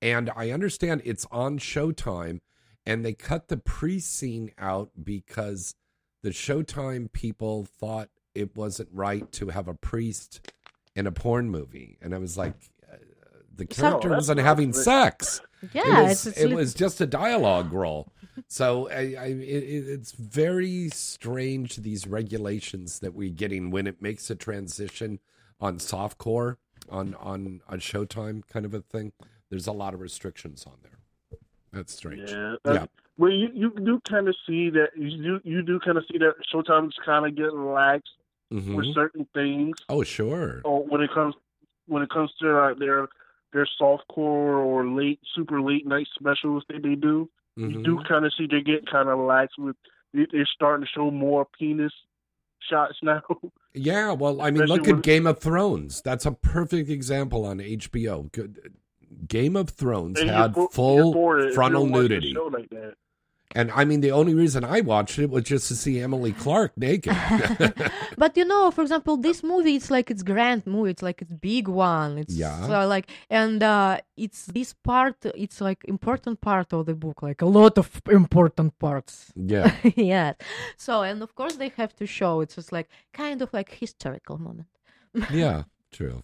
And I understand it's on Showtime, and they cut the priest scene out because the Showtime people thought it wasn't right to have a priest in a porn movie. And I was like, the So- character that's wasn't having great. sex. Yeah, it was, it's- it's it was just a dialogue role. So I, I it, it- it's very strange these regulations that we're getting when it makes a transition on softcore on on on Showtime kind of a thing. There's a lot of restrictions on there. That's strange. Yeah. yeah. Uh, Well, you you do kind of see that you do you do kind of see that Showtime's kind of getting lax with Mhm. certain things. Oh sure. Or when it comes when it comes to like their their softcore or late super late night specials that they do, you Mhm. do kind of see they get kind of lax with. they- They're starting to show more penis shots now. Yeah, well, I mean, Especially look when- at Game of Thrones. That's a perfect example on HBO. Good. Game of Thrones And had full you're for it if you frontal don't watch a nudity. like. And I mean, the only reason I watched it was just to see Emily Clark naked. but you know, for example, this movie, it's like it's grand movie. It's like it's big one. It's Yeah. uh, like and uh, it's this part. It's like important part of the book. Like a lot of important parts. Yeah. yes. So and of course they have to show. It's just like kind of like historical moment. yeah, true.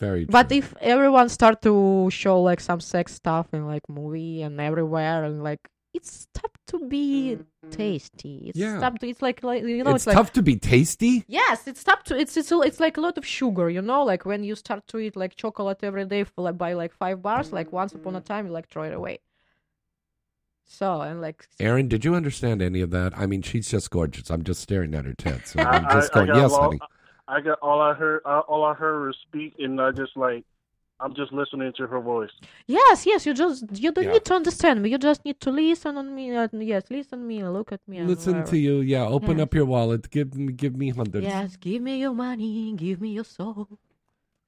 Very true. But if everyone start to show like some sex stuff in like movie and everywhere and like it's tough to be tasty. It's Yeah. tough to, it's like like you know it's it's, like tough to be tasty. Yes, it's tough to it's it's a- it's like a lot of sugar, you know, like when you start to eat like chocolate every day for like by like five bars, like once upon a time you like throw it away. So and like Aaron, did you understand any of that? I mean, she's just gorgeous. I'm just staring at her tits. So I, I'm just I, I going, got yes, all, honey. I got all I heard. uh, All I heard was speak, and I just like I'm just listening to her voice. Yes, yes, you just you don't Yeah. need to understand me. You just need to listen on me. Uh, yes, listen to me, look at me. Listen whatever. to you. Yeah, open Yes. up your wallet. Give me, give me hundreds. Yes, give me your money, give me your soul.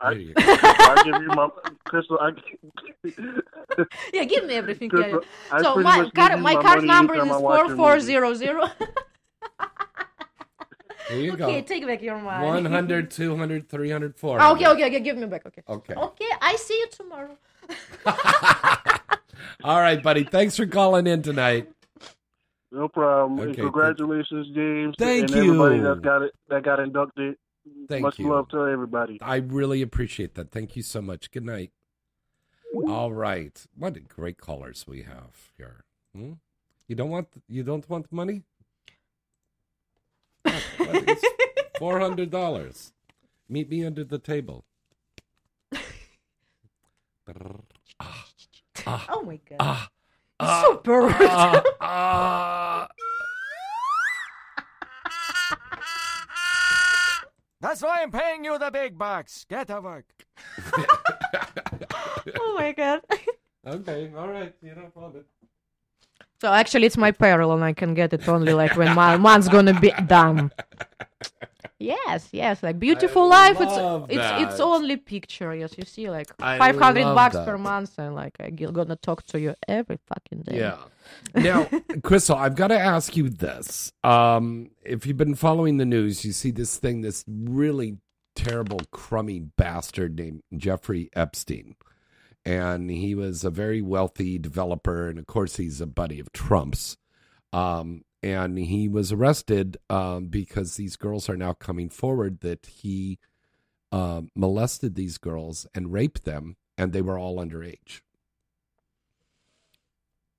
I, I give you my crystal. I, Yeah, give me everything. Crystal, yeah, So my much card my my card number is anytime I watch four your four movie. zero zero. Here you Okay, go. take back your money. 100, 200, 300, 400. Ah, okay, okay, okay, give me back. Okay. Okay. Okay, I see you tomorrow. All right, buddy. Thanks for calling in tonight. no problem. and Okay, congratulations, James. Thank and everybody you. that got it that got inducted. Thank Much you. love to everybody. I really appreciate that. Thank you so much. Good night. All right. What great callers we have here. Hmm? You don't want you don't want money? Four hundred dollars. Meet me under the table. ah, ah, oh my god. Ah, ah, so burped. Ah, ah. That's why I'm paying you the big bucks. Get to work. oh my god. okay, all right. You don't want it. So actually, it's my peril, and I can get it only like when my month's gonna be done. Yes, yes, like beautiful life. It's love it's it's only picture. Yes, you see, like five hundred bucks that. per month, and like I'm gonna talk to you every fucking day. Yeah. Now, Crystal, I've got to ask you this. Um, if you've been following the news, you see this thing, this really terrible, crummy bastard named Jeffrey Epstein. And he was a very wealthy developer. And of course, he's a buddy of Trump's. Um, and he was arrested um, because these girls are now coming forward that he um, molested these girls and raped them, and they were all underage.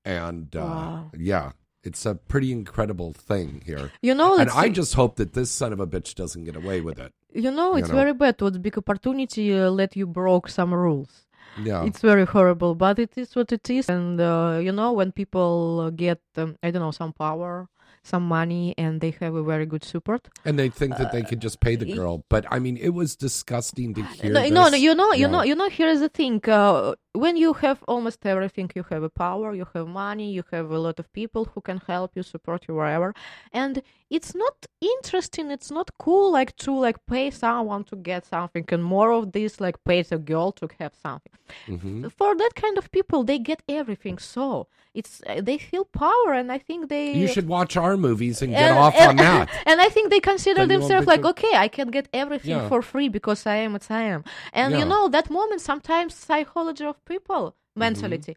And uh, Wow. yeah, it's a pretty incredible thing here. You know, and I just hope that this son of a bitch doesn't get away with it. You know, You it's know? very bad. What big opportunity uh, let you broke some rules. Yeah. It's very horrible, but it is what it is. And uh, you know, when people uh, get, um, I don't know, some power, some money, and they have a very good support. And they think that they could just pay the girl, but I mean, it was disgusting to hear. No, this. no, no, you know, you know, you know. Here is the thing: uh, when you have almost everything, you have a power, you have money, you have a lot of people who can help you, support you wherever, and it's not interesting. It's not cool, like to like pay someone to get something, and more of this, like pay a girl to have something. Mhm. For that kind of people, they get everything. So it's uh, they feel power, and I think they You should watch our movies and get off and- on that. And I think they consider Then themselves like, too- okay, I can get everything Yeah. for free because I am what I am. And Yeah. you know, that moment sometimes psychology of people Mm-hmm. mentality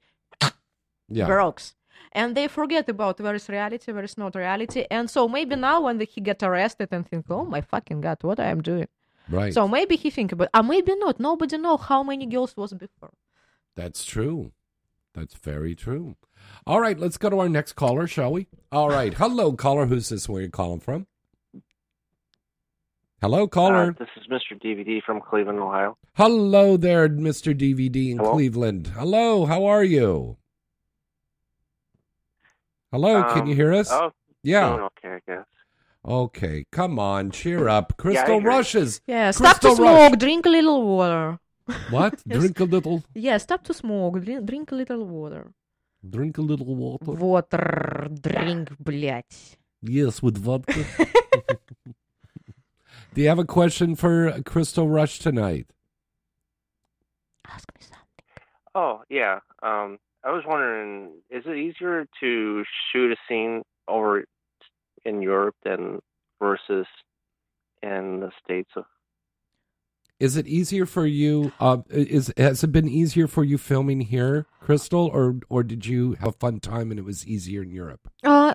Yeah. breaks. And they forget about where is reality, where is not reality. And so maybe now when he get arrested and think, oh my fucking god, what I am doing. Right. So maybe he think about, uh, maybe not. Nobody know how many girls was before. That's true. That's very true. All right, let's go to our next caller, shall we? All right. Hello, caller. Who's this? Where you calling from? Hello, caller. Uh, this is Mr. DVD from Cleveland, Ohio. Hello there, Mr. DVD in Hello? Cleveland. Hello, how are you? Hello, can Um, you hear us? Oh, yeah. doing okay, I guess. Okay, come on, cheer up. I Crystal hear you. Rushes. Yeah, stop to Crystal Rush. smoke, drink a little water. What? Yes. Drink a little. Yeah, stop to smoke, drink, drink a little water. Drink a little water. Water, drink, блядь. Yes, with vodka. Do you have a question for Crystal Rush tonight? Ask me something. Oh, yeah. Um, I was wondering, is it easier to shoot a scene over in Europe than versus in the States? Is it easier for you? Uh, is has it been easier for you filming here, Crystal, or or did you have a fun time and it was easier in Europe? Uh,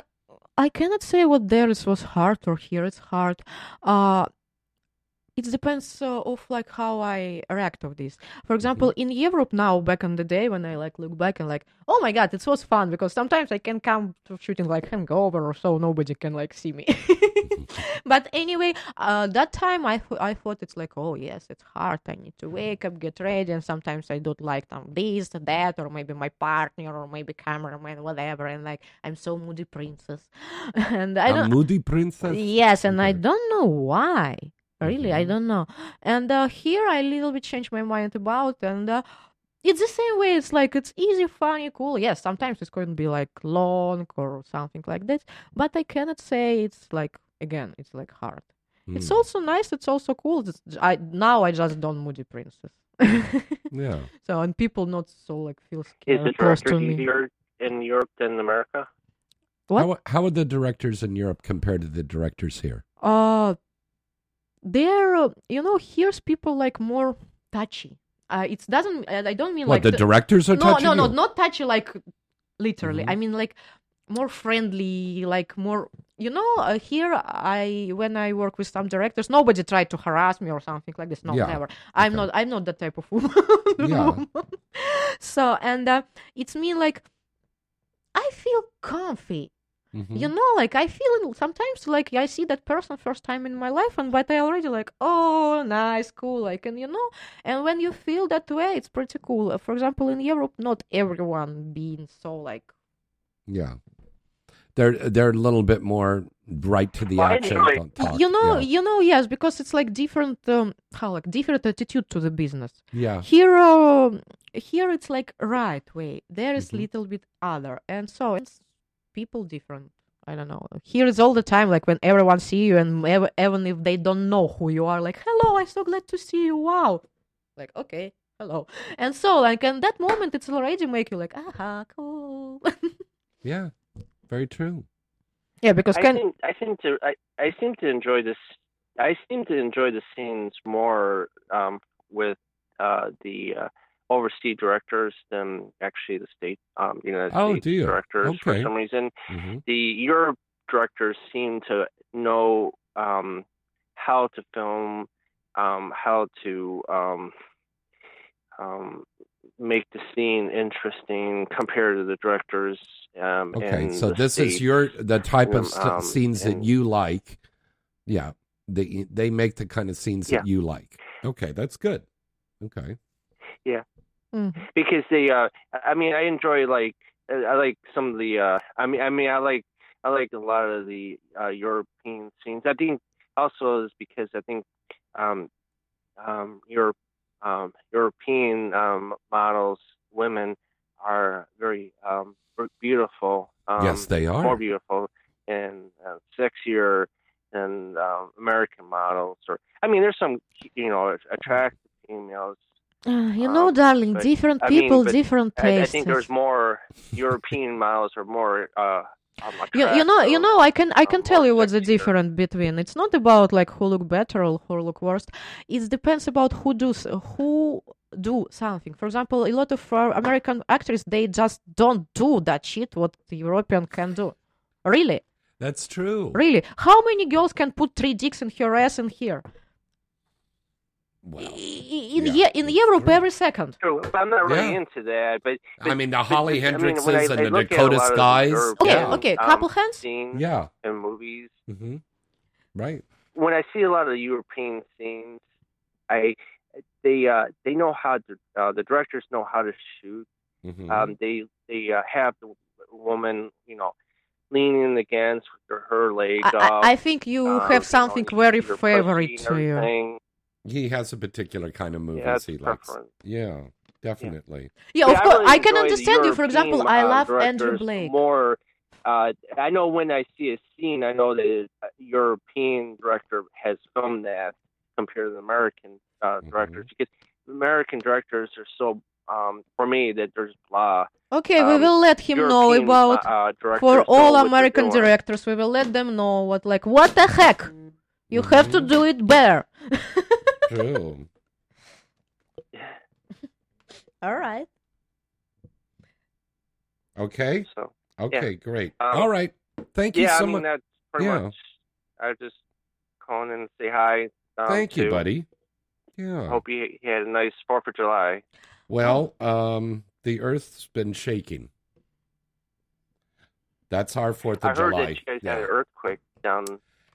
I cannot say what there is was hard or here it's hard. Uh, it depends uh, of like how I react of this. For example, in Europe now, back in the day when I like look back and like, oh my god, it was fun because sometimes I can come to shooting like hangover or so nobody can like see me. but anyway, uh, that time I th- I thought it's like, oh yes, it's hard. I need to wake up, get ready, and sometimes I don't like um, this, that, or maybe my partner, or maybe cameraman, whatever. And like, I'm so moody princess, and I a don't. moody princess. Yes, and I don't know why. Really, I don't know. And uh, here I little bit changed my mind about, and uh, it's the same way. It's like it's easy, funny, cool. Yes, sometimes it's going to be like long or something like that, but I cannot say it's like again, it's like hard. It's Hmm. also nice. It's also cool. It's, I now I just don't moody princess. Yeah. So and people not so like feel Is scared the close director to me. easier in Europe than America? How how are the directors in Europe compared to the directors here? Uh, there, uh, you know, here's people like more touchy. Uh, it doesn't. uh, I don't mean What, like the directors are no, no, no, you? not touchy like literally. Mhm. I mean like more friendly, like more. You know, uh, here I when I work with some directors, nobody tried to harass me or something like this. No, Yeah, never. I'm not. I'm not that type of woman. Yeah. so and uh, it's me like I feel comfy. Mhm. You know, like I feel sometimes like I see that person first time in my life, and but I already like, oh, nice, cool, like, and you know, and when you feel that way, it's pretty cool. Uh, For example, in Europe, not everyone being so like Yeah. They're they're a little bit more right to the action. anyway, don't talk. you know, Yeah. you know, yes, because it's like different, um, how like different attitude to the business. Yeah. Here, um here it's like right way. There is Mm-hmm. little bit other, and so it's people different. I don't know. Here is all the time, like when everyone see you, and ev- even if they don't know who you are, like hello, I'm so glad to see you. Wow, like okay, hello, and so like in that moment, it's already make you like aha, cool. Yeah. Very true. yeah, because I can seem, I seem to I, I seem to enjoy this. I seem to enjoy the scenes more um, with uh, the uh, overseas directors than actually the state um, United Oh, States you? directors for some reason. Mhm. The Europe directors seem to know um, how to film, um, how to um, um, make the scene interesting compared to the directors. Um, Okay, so this is your the type of st- scenes that you like. Yeah, they they make the kind of scenes that you like. Okay, that's good. Okay. Yeah. Mm-hmm. because they uh i mean i enjoy like i I like some of the uh i mean i mean i like i like a lot of the uh european scenes i think also is because i think um um europe um european um models women are very um beautiful um Yes, they are. more beautiful and uh, sexier than um american models or i mean there's some you know attractive females Uh, you know, darling, but, different I people, but different I, I think there's more European models or more. Uh, um, you, you know, you know, I can I can tell you what's the difference between. It's not about like who look better or who look worse. It depends about who does who do something. For example, a lot of uh, American actors they just don't do that shit what the European can do. Really, That's true. really. How many girls can put three dicks in her ass in here? In yeah, Ye- in Europe every second. True, I'm not really Yeah. into that. But, I mean, the Holly but, I mean, I- and I the look at a Dakota lot of the Skies. European, Yeah. Okay, um, couple hands. scenes Yeah. in movies. hmm Right. When I see a lot of the European scenes, I they uh they know how to uh, the directors know how to shoot. Mhm. Um, they they uh, have the woman, you know, leaning against her, her leg I, up. I, I think you um, have something you very favorite to and you. Everything. He has a particular kind of movies that's he likes. preference. Yeah, definitely. Yeah, Yeah, of I course. really I can understand you. For example, I uh, love Andrew directors Blake. More, uh, I know when I see a scene, I know that a European director has filmed that compared to the American uh, Mm-hmm. directors because American directors are so, um, for me, that there's blah. Okay, we um, will let him know about uh, uh, for all American directors. We will let them know what like what the heck. You have to do it better. True. All right. Okay. So Okay, great. Um, All right. Thank you yeah, so I mean much. that's pretty Yeah. much. I was just calling in to say hi. Um, Thank you, to- buddy. Yeah. Hope you, you had a nice Fourth of July. Well, um, the Earth's been shaking. That's our Fourth of I of heard July. that you guys Yeah. had an earthquake down.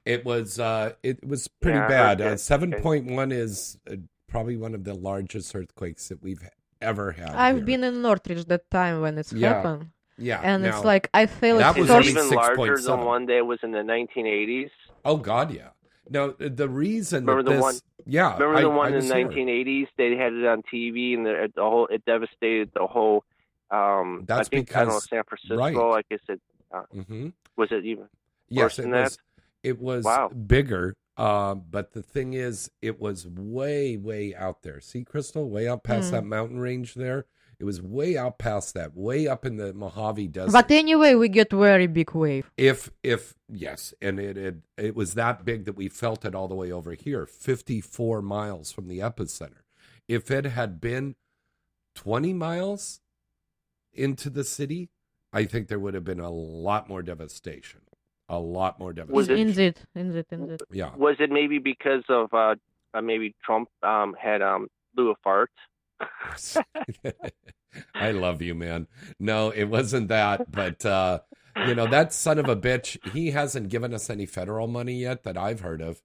It was uh, it was pretty Yeah, bad. Uh. Seven point one is uh, probably one of the largest earthquakes that we've ever had. I've here. been in Northridge that time when it's Yeah. happened. Yeah, And it's like I feel That it was first. even larger 6.7. than one that was in the 1980s. Oh God, yeah. No, the reason Remember that the this, one? yeah, Remember I- the I one in the 1980s? They had it on TV, and the, the whole it devastated the whole. Um, That's I think I don't know because- San Francisco. right. I guess it uh, Mhm. was it even Yes, worse it than was. That. It was Wow. bigger, uh, but the thing is, it was way, way out there. See, Crystal, way out past Mm. that mountain range there. It was way out past that, way up in the Mojave Desert. But anyway, we get very big wave. if, if yes, and it, it it was that big that we felt it all the way over here, fifty four miles from the epicenter. If it had been twenty miles into the city, I think there would have been a lot more devastation. A lot more Was devastation. it- Indeed, indeed, indeed. Yeah. Was it maybe because of uh, uh maybe Trump um had um blew a fart? I love you, man. No, it wasn't that, but uh you know, that son of a bitch, he hasn't given us any federal money yet that I've heard of.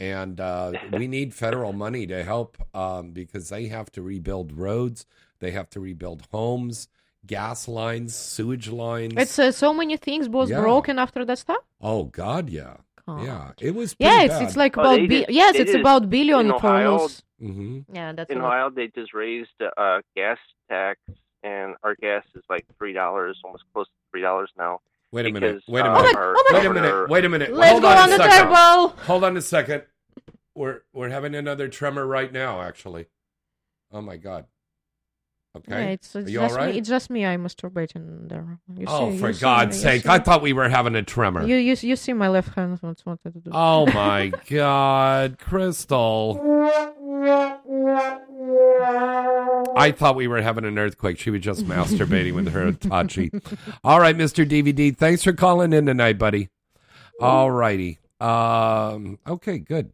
And uh, we need federal money to help um, because they have to rebuild roads, they have to rebuild homes, gas lines, sewage lines. It's uh, so many things was Yeah. broken after that stuff. oh God, yeah, God. yeah. It was Yeah, it's bad. it's like Oh, about they bi- did- yes, they it's did about billion in for Ohio. loss. hmm Yeah, that's in a lot. Ohio, they just raised uh, gas tax, and our gas is like three dollars, almost close to three dollars now. Wait a minute. because, Wait a uh, minute. our Wait a minute. Wait a minute. Let's Hold go on, on a the second. table. Hold on a second. We're we're having another tremor right now. Actually. Oh my God. Okay. Yeah, it's, it's just right? me. It's just me. I'm masturbating there. You oh, see, for you see- God's sake! I thought we were having a tremor. You you you see my left hand. What's what to do? Oh my God, Crystal! I thought we were having an earthquake. She was just masturbating with her Hitachi. All right, Mister DVD. Thanks for calling in tonight, buddy. All righty. Um. Okay. Good.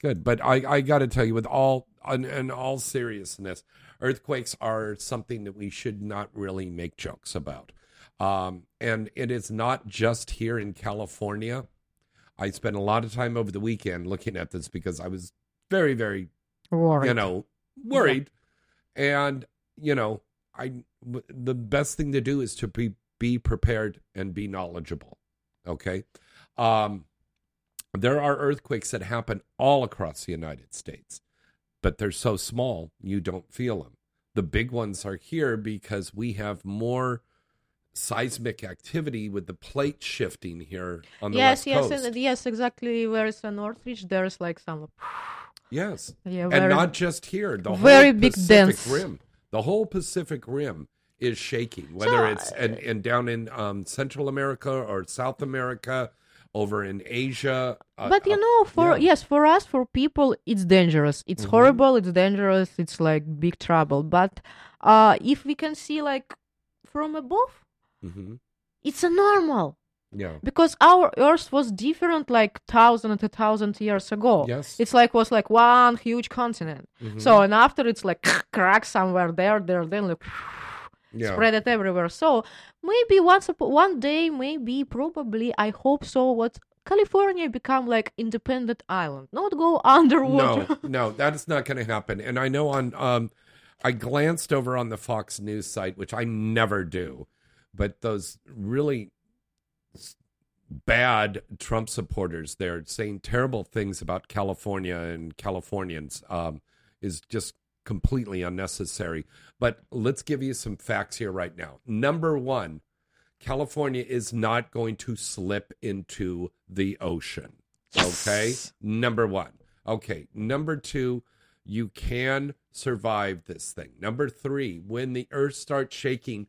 Good. But I I got to tell you, with all in, in all seriousness, earthquakes are something that we should not really make jokes about. Um. And it is not just here in California. I spent a lot of time over the weekend looking at this because I was very, very, Worried. you know, worried. And, you know, I the best thing to do is to be be prepared and be knowledgeable. Okay? Um there are earthquakes that happen all across the United States, but they're so small you don't feel them. The big ones are here because we have more seismic activity with the plate shifting here on the yes, west yes, coast. and- yes. Exactly. Where is the a Northridge, there's like some. Yes. Yeah, and not just here. The very whole big Pacific dents. Rim. The whole Pacific Rim is shaking, whether So, it's and, and down in um, Central America or South America, over in Asia. uh, but you uh, know, for yeah. yes, for us, for people, it's dangerous. It's Mhm. horrible. It's dangerous. It's like big trouble. But uh, if we can see like from above, Mhm. it's a normal. Yeah. because our earth was different like thousand and a thousand years ago Yes. it's like was like one huge continent Mhm. so and after it's like crack somewhere there there then like Yeah. spread it everywhere so maybe once one day maybe probably i hope so what california become like independent island not go underwater No, no, that is not going to happen. And I know on, um, I glanced over on the Fox News site, which I never do, but those really bad Trump supporters there saying terrible things about California and Californians um, is just completely unnecessary. But let's give you some facts here right now. Number one, California is not going to slip into the ocean. Okay. Number one. Okay. Number two, you can survive this thing. Number three, when the earth starts shaking,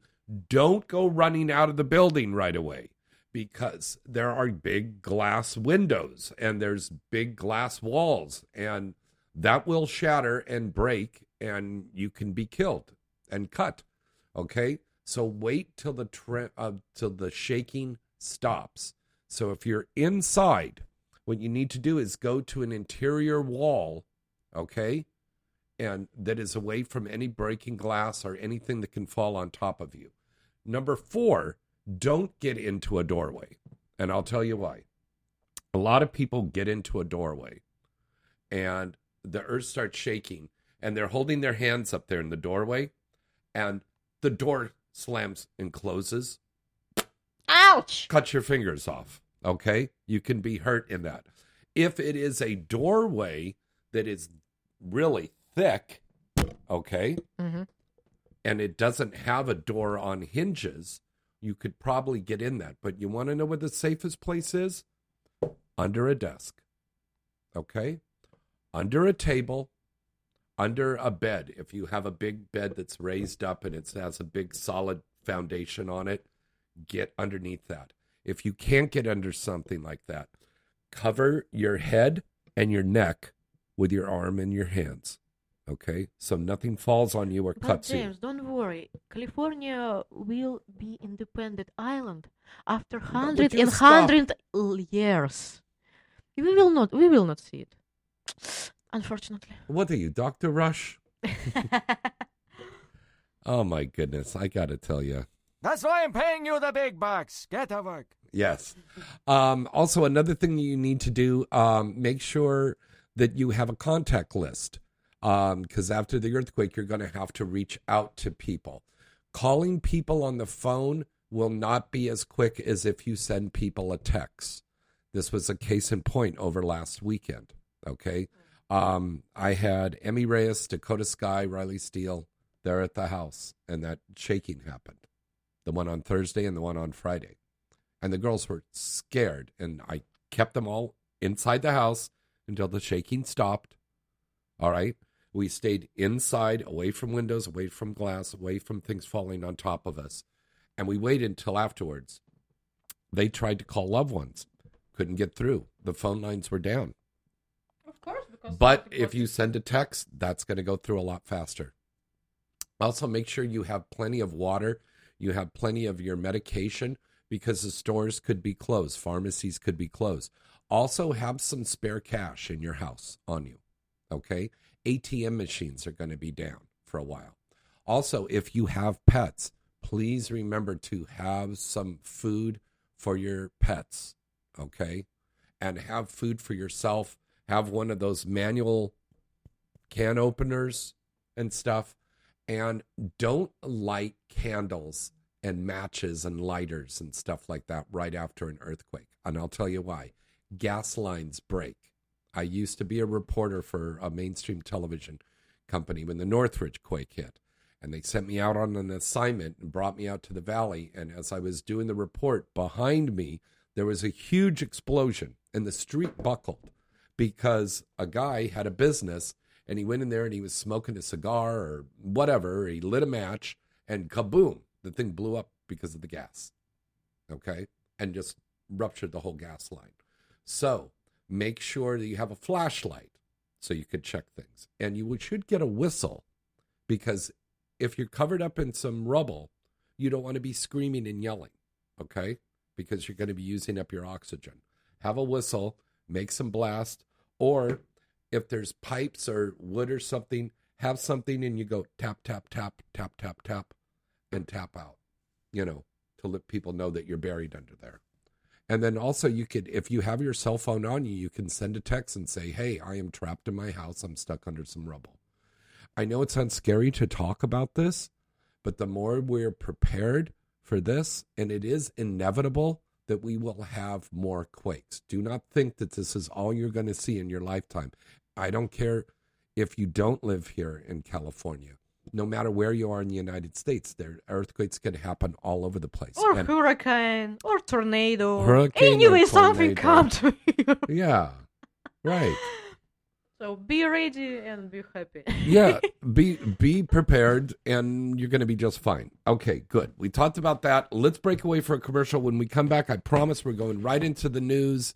don't go running out of the building right away because there are big glass windows and there's big glass walls and that will shatter and break and you can be killed and cut. Okay? So wait till the tre- uh, till the shaking stops. So if you're inside, what you need to do is go to an interior wall, okay? And that is away from any breaking glass or anything that can fall on top of you. Number 4, don't get into a doorway. And I'll tell you why. A lot of people get into a doorway and the earth starts shaking and they're holding their hands up there in the doorway and the door slams and closes. Ouch! Cut your fingers off. Okay? You can be hurt in that. If it is a doorway that is really thick, okay, hmm and it doesn't have a door on hinges, you could probably get in that. But you want to know where the safest place is? Under a desk. Okay? Under a table, under a bed. If you have a big bed that's raised up and it has a big solid foundation on it, get underneath that. If you can't get under something like that, cover your head and your neck with your arm and your hands. Okay? So nothing falls on you or But cuts you. James, don't worry. California will be independent island after hundred and hundred years. We will not. We will not see it. Unfortunately. What are you, Dr. Rush? oh my goodness, I got to tell you. That's why I'm paying you the big bucks. Get to work. Yes. Um, also, another thing you need to do, um, make sure that you have a contact list. Because after the earthquake, you're going to have to reach out to people. Calling people on the phone will not be as quick as if you send people a text. This was a case in point over last weekend. Okay. Um, I had Emmy Reyes, Dakota Skye, Riley Steele there at the house, and that shaking happened. The one on Thursday and the one on Friday. And the girls were scared, and I kept them all inside the house until the shaking stopped. All right. We stayed inside, away from windows, away from glass, away from things falling on top of us. And we waited until afterwards. They tried to call loved ones, couldn't get through. The phone lines were down. Course, because But if you send a text, that's going to go through a lot faster. Also, make sure you have plenty of water, you have plenty of your medication because the stores could be closed, pharmacies could be closed. Also, have some spare cash in your house on you. Okay. ATM machines are going to be down for a while. Also, if you have pets, please remember to have some food for your pets. Okay. And have food for yourself. Have one of those manual can openers and stuff. And don't light candles and matches and lighters and stuff like that right after an earthquake. And I'll tell you why. Gas lines break. I used to be a reporter for a mainstream television company when the Northridge quake hit. And they sent me out on an assignment and brought me out to the valley. And as I was doing the report, behind me, there was a huge explosion and the street buckled because a guy had a business and he went in there and he was smoking a cigar or whatever. He lit a match and kaboom, the thing blew up because of the gas. Okay. And just ruptured the whole gas line. So make sure that you have a flashlight so you could check things. And you should get a whistle because if you're covered up in some rubble, you don't want to be screaming and yelling. Okay. Because you're going to be using up your oxygen. Have a whistle, make some blast, or if there's pipes or wood or something, have something and you go tap, tap, tap, tap, tap, tap, and tap out, you know, to let people know that you're buried under there. And then also, you could, if you have your cell phone on you, you can send a text and say, Hey, I am trapped in my house. I'm stuck under some rubble. I know it sounds scary to talk about this, but the more we're prepared for this, and it is inevitable that we will have more quakes. Do not think that this is all you're going to see in your lifetime. I don't care if you don't live here in California. No matter where you are in the United States, there earthquakes can happen all over the place. Or And- hurricane, or tornado. Hurricane anyway, or something tornado. come to you. yeah, right. So be ready and be happy. yeah be be prepared and you're going to be just fine. Okay good. We talked about that. Let's break away for a commercial. When we come back i promise we're going right into the news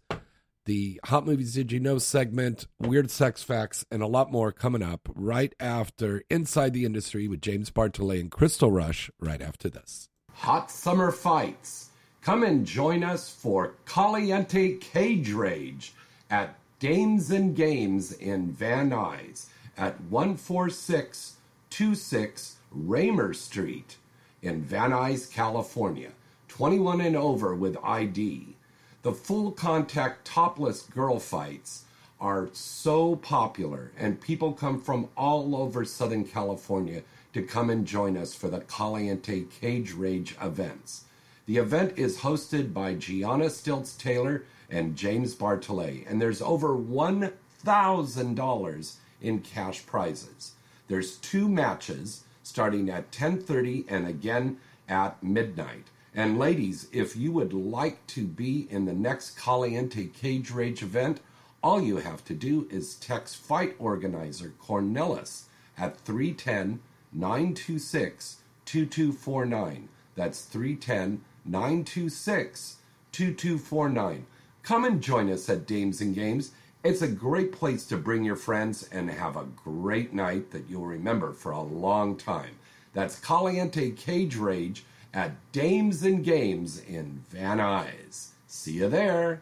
the hot movies did you know segment weird sex facts and a lot more coming up right after inside the industry with james bartholet and crystal rush right after this. Hot summer fights. Come and join us for caliente cage rage at Dames and Games in Van Nuys at 14626 Raymer Street in Van Nuys, California. 21 and over with ID. The full contact topless girl fights are so popular, and people come from all over Southern California to come and join us for the Caliente Cage Rage events. The event is hosted by Gianna Stilts Taylor and James Bartholet, and there's over $1,000 in cash prizes. There's two matches starting at 10:30 and again at midnight. And ladies, if you would like to be in the next Caliente Cage Rage event, all you have to do is text fight organizer Cornelis at 310 926 2249. That's 310 926 2249. Come and join us at Dames and Games. It's a great place to bring your friends and have a great night that you'll remember for a long time. That's Caliente Cage Rage at Dames and Games in Van Nuys. See you there.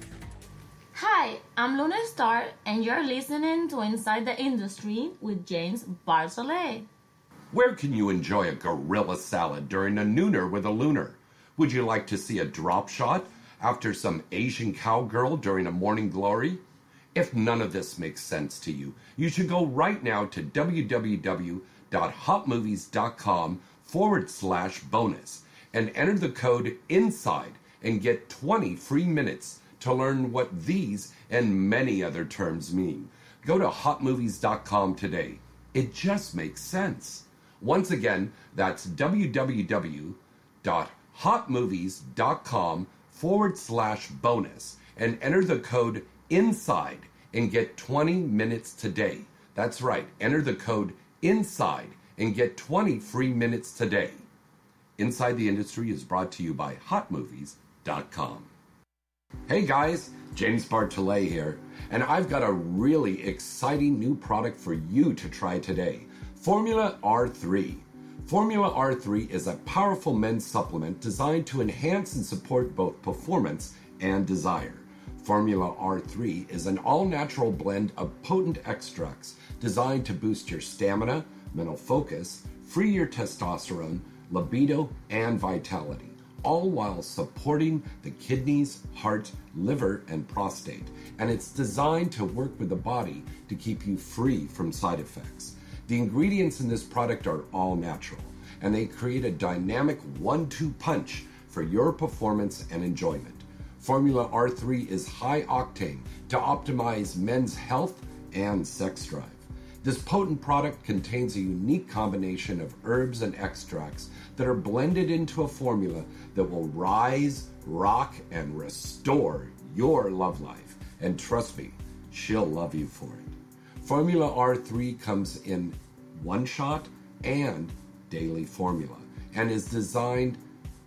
Hi, I'm Luna Star, and you're listening to Inside the Industry with James Bartholet. Where can you enjoy a gorilla salad during a nooner with a lunar? Would you like to see a drop shot after some Asian cowgirl during a morning glory? If none of this makes sense to you, you should go right now to www.hotmovies.com forward slash bonus and enter the code INSIDE and get 20 free minutes to learn what these and many other terms mean. Go to hotmovies.com today. It just makes sense. Once again, that's www.hotmovies.com forward slash bonus and enter the code INSIDE and get 20 minutes today. That's right, enter the code INSIDE and get 20 free minutes today. Inside the Industry is brought to you by hotmovies.com. Hey guys, James Bartholet here, and I've got a really exciting new product for you to try today Formula R3. Formula R3 is a powerful men's supplement designed to enhance and support both performance and desire. Formula R3 is an all natural blend of potent extracts designed to boost your stamina, mental focus, free your testosterone, libido, and vitality all while supporting the kidneys, heart, liver, and prostate. And it's designed to work with the body to keep you free from side effects. The ingredients in this product are all natural, and they create a dynamic one two punch for your performance and enjoyment. Formula R3 is high octane to optimize men's health and sex drive. This potent product contains a unique combination of herbs and extracts that are blended into a formula that will rise, rock, and restore your love life. And trust me, she'll love you for it. Formula R3 comes in one shot and daily formula and is designed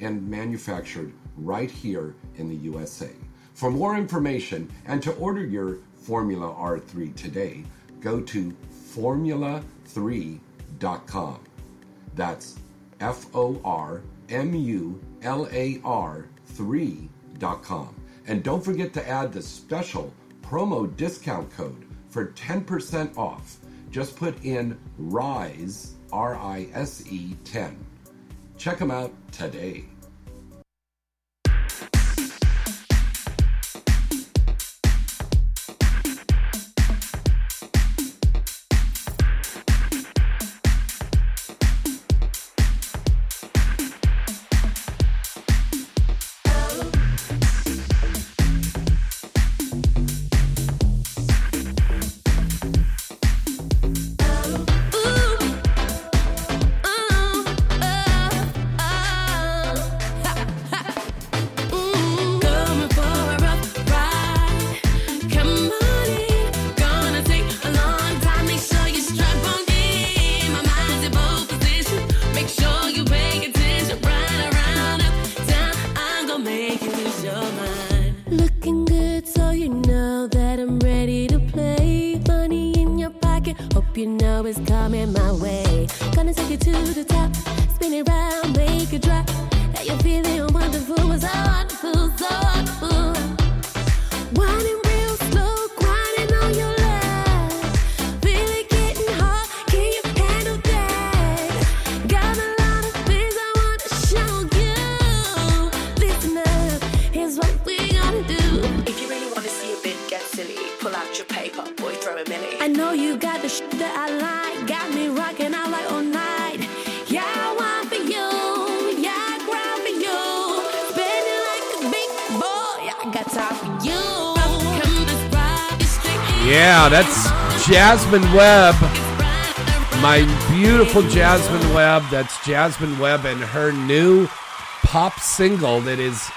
and manufactured right here in the USA. For more information and to order your Formula R3 today, go to formular3.com. That's F O R M U L A R 3.com. And don't forget to add the special promo discount code for 10% off. Just put in RISE, R I S E 10. Check them out today. That's Jasmine Webb. My beautiful Jasmine Webb. That's Jasmine Webb and her new pop single that is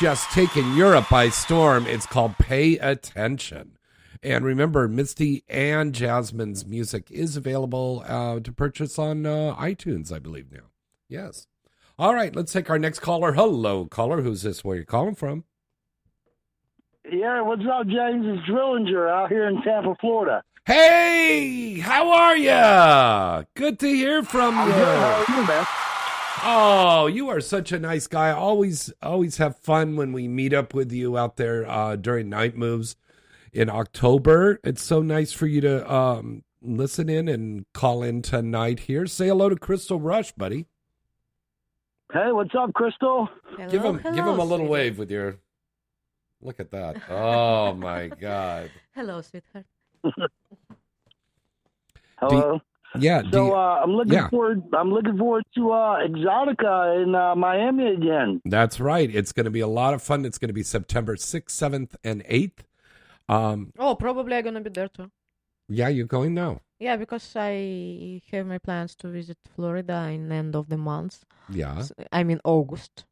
just taking Europe by storm. It's called Pay Attention. And remember, Misty and Jasmine's music is available uh, to purchase on uh, iTunes, I believe now. Yes. All right, let's take our next caller. Hello, caller. Who's this? Where you calling from? Yeah, what's up, James? It's Drillinger out here in Tampa, Florida. Hey, how are you? Good to hear from I'm you. good. How are you, man? Oh, you are such a nice guy. Always, always have fun when we meet up with you out there uh, during night moves in October. It's so nice for you to um, listen in and call in tonight here. Say hello to Crystal Rush, buddy. Hey, what's up, Crystal? give him, give him a little wave with your. Look at that! Oh my God! Hello, sweetheart. Hello. Yeah. So you- uh, I'm looking yeah. forward. I'm looking forward to uh, Exxxotica in uh, Miami again. That's right. It's going to be a lot of fun. It's going to be September sixth, seventh, and eighth. Um, Oh, probably I'm gonna be there too. yeah, you're going now. Yeah, because I have my plans to visit Florida in end of the month. Yeah. S- I mean August,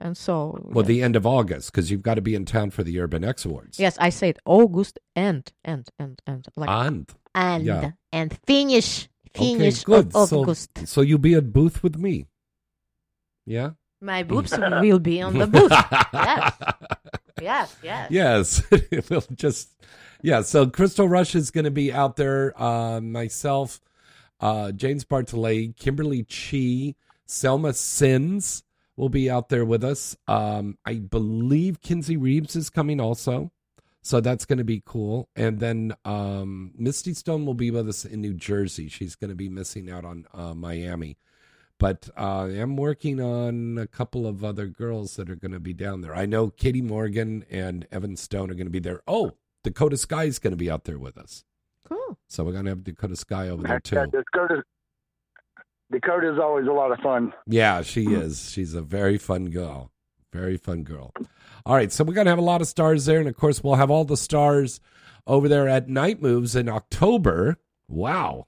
and so Well, the end of August, because you've got to be in town for the Urban X Awards. yes, I said August and and and and like And. and Yeah. and finish finish okay, good. of so, August. so you'll be at booth with me. Yeah. My boobs will be on the booth. yes, yes, yes. Yes. we'll just yeah. So Crystal Rush is going to be out there. Uh, myself, uh, James Bartholet, Kimberly Chi, Selma Sins will be out there with us. Um, I believe Kinsey Reeves is coming also. So that's going to be cool. And then um, Misty Stone will be with us in New Jersey. She's going to be missing out on uh, Miami. But uh, I'm working on a couple of other girls that are going to be down there. I know Katie Morgan and Evan Stone are going to be there. Oh, Dakota Skye is going to be out there with us. Cool. So we're going to have Dakota Skye over there Yeah, too. Dakota. is always a lot of fun. Yeah, she is. She's a very fun girl. Very fun girl. All right, so we're going to have a lot of stars there. And of course, we'll have all the stars over there at Night Moves in October. Wow.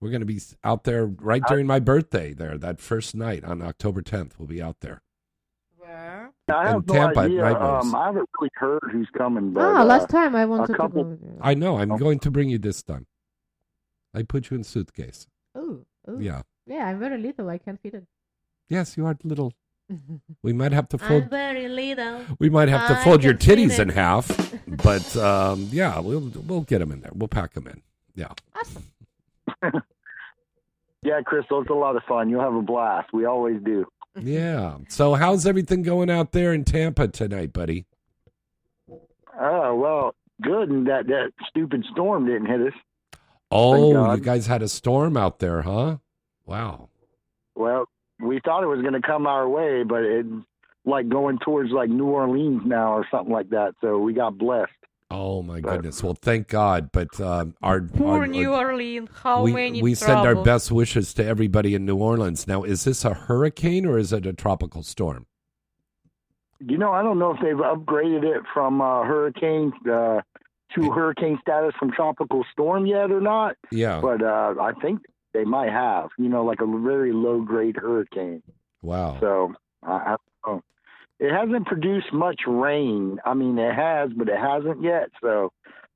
We're going to be out there right during my birthday there. That first night on October 10th, we'll be out there. Where? I have In no Tampa at idea. Night Moves. Um, I haven't really heard who's coming. But, Ah, last uh, time I a wanted to couple. go. I know. I'm going to bring you this time. I put you in suitcase. Oh, oh. Yeah. Yeah, I'm very little. I can't fit it. Yes, you are little. We might have to fold. I'm very little. We might have to I fold your can fit titties it. in half, but um, yeah, we'll we'll get them in there. We'll pack them in. Yeah. Yeah, Crystal, it's a lot of fun. You'll have a blast. We always do. Yeah. So how's everything going out there in Tampa tonight, buddy? Oh well, good. And that that stupid storm didn't hit us. Oh, you guys had a storm out there, huh? Wow. Well, we thought it was going to come our way, but it's like going towards like New Orleans now or something like that. So we got blessed. Oh my goodness. Well, thank God. But um, our Poor our- New Orleans. How we, many we send our best wishes to everybody in New Orleans. Now, is this a hurricane or is it a tropical storm? You know, I don't know if they've upgraded it from uh, hurricane uh, to hurricane status from tropical storm yet or not. Yeah. But uh, I think they might have. You know, like a very low grade hurricane. Wow. So I, I don't know. It hasn't produced much rain. I mean, it has, but it hasn't yet. So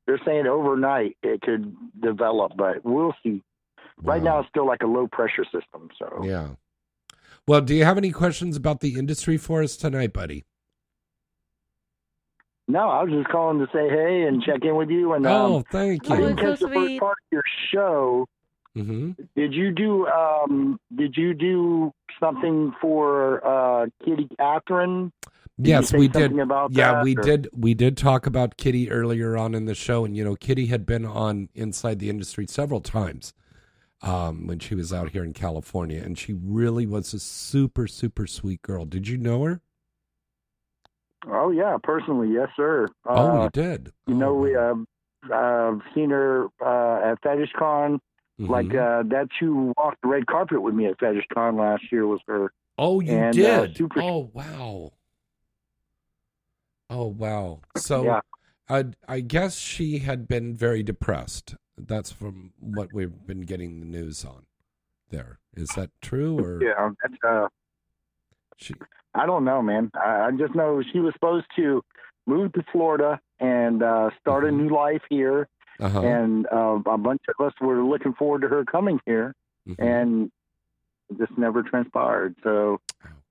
they're saying overnight it could develop, but we'll see. Right now, it's still like a low pressure system. So Yeah. Well, do you have any questions about the industry for us tonight, buddy? No, I was just calling to say hey and check in with you. And Oh, um, thank I you. didn't catch the first part of your show. Mm-hmm. Did you do um did you do something for uh Kitty Catherine? Did Yes, we did. About yeah, that, we or- did. We did talk about Kitty earlier on in the show, and you know, Kitty had been on Inside the Industry several times um, when she was out here in California, and she really was a super, super sweet girl. Did you know her? Oh yeah, personally, yes, sir. oh, Uh, you did. You know, we uh, uh, seen her uh, at FetishCon. Mm-hmm. Like uh, that's who walked the red carpet with me at FetishCon last year was her. Oh, you And, uh, did. super- oh, wow. Oh, wow. So, Yeah. I, I guess she had been very depressed. That's from what we've been getting the news on. There is that true or Yeah, that's uh. She, I don't know, man. I, I just know she was supposed to move to Florida and uh, start a new life here, Uh-huh. and uh, a bunch of us were looking forward to her coming here, Mm-hmm. and it just never transpired. So,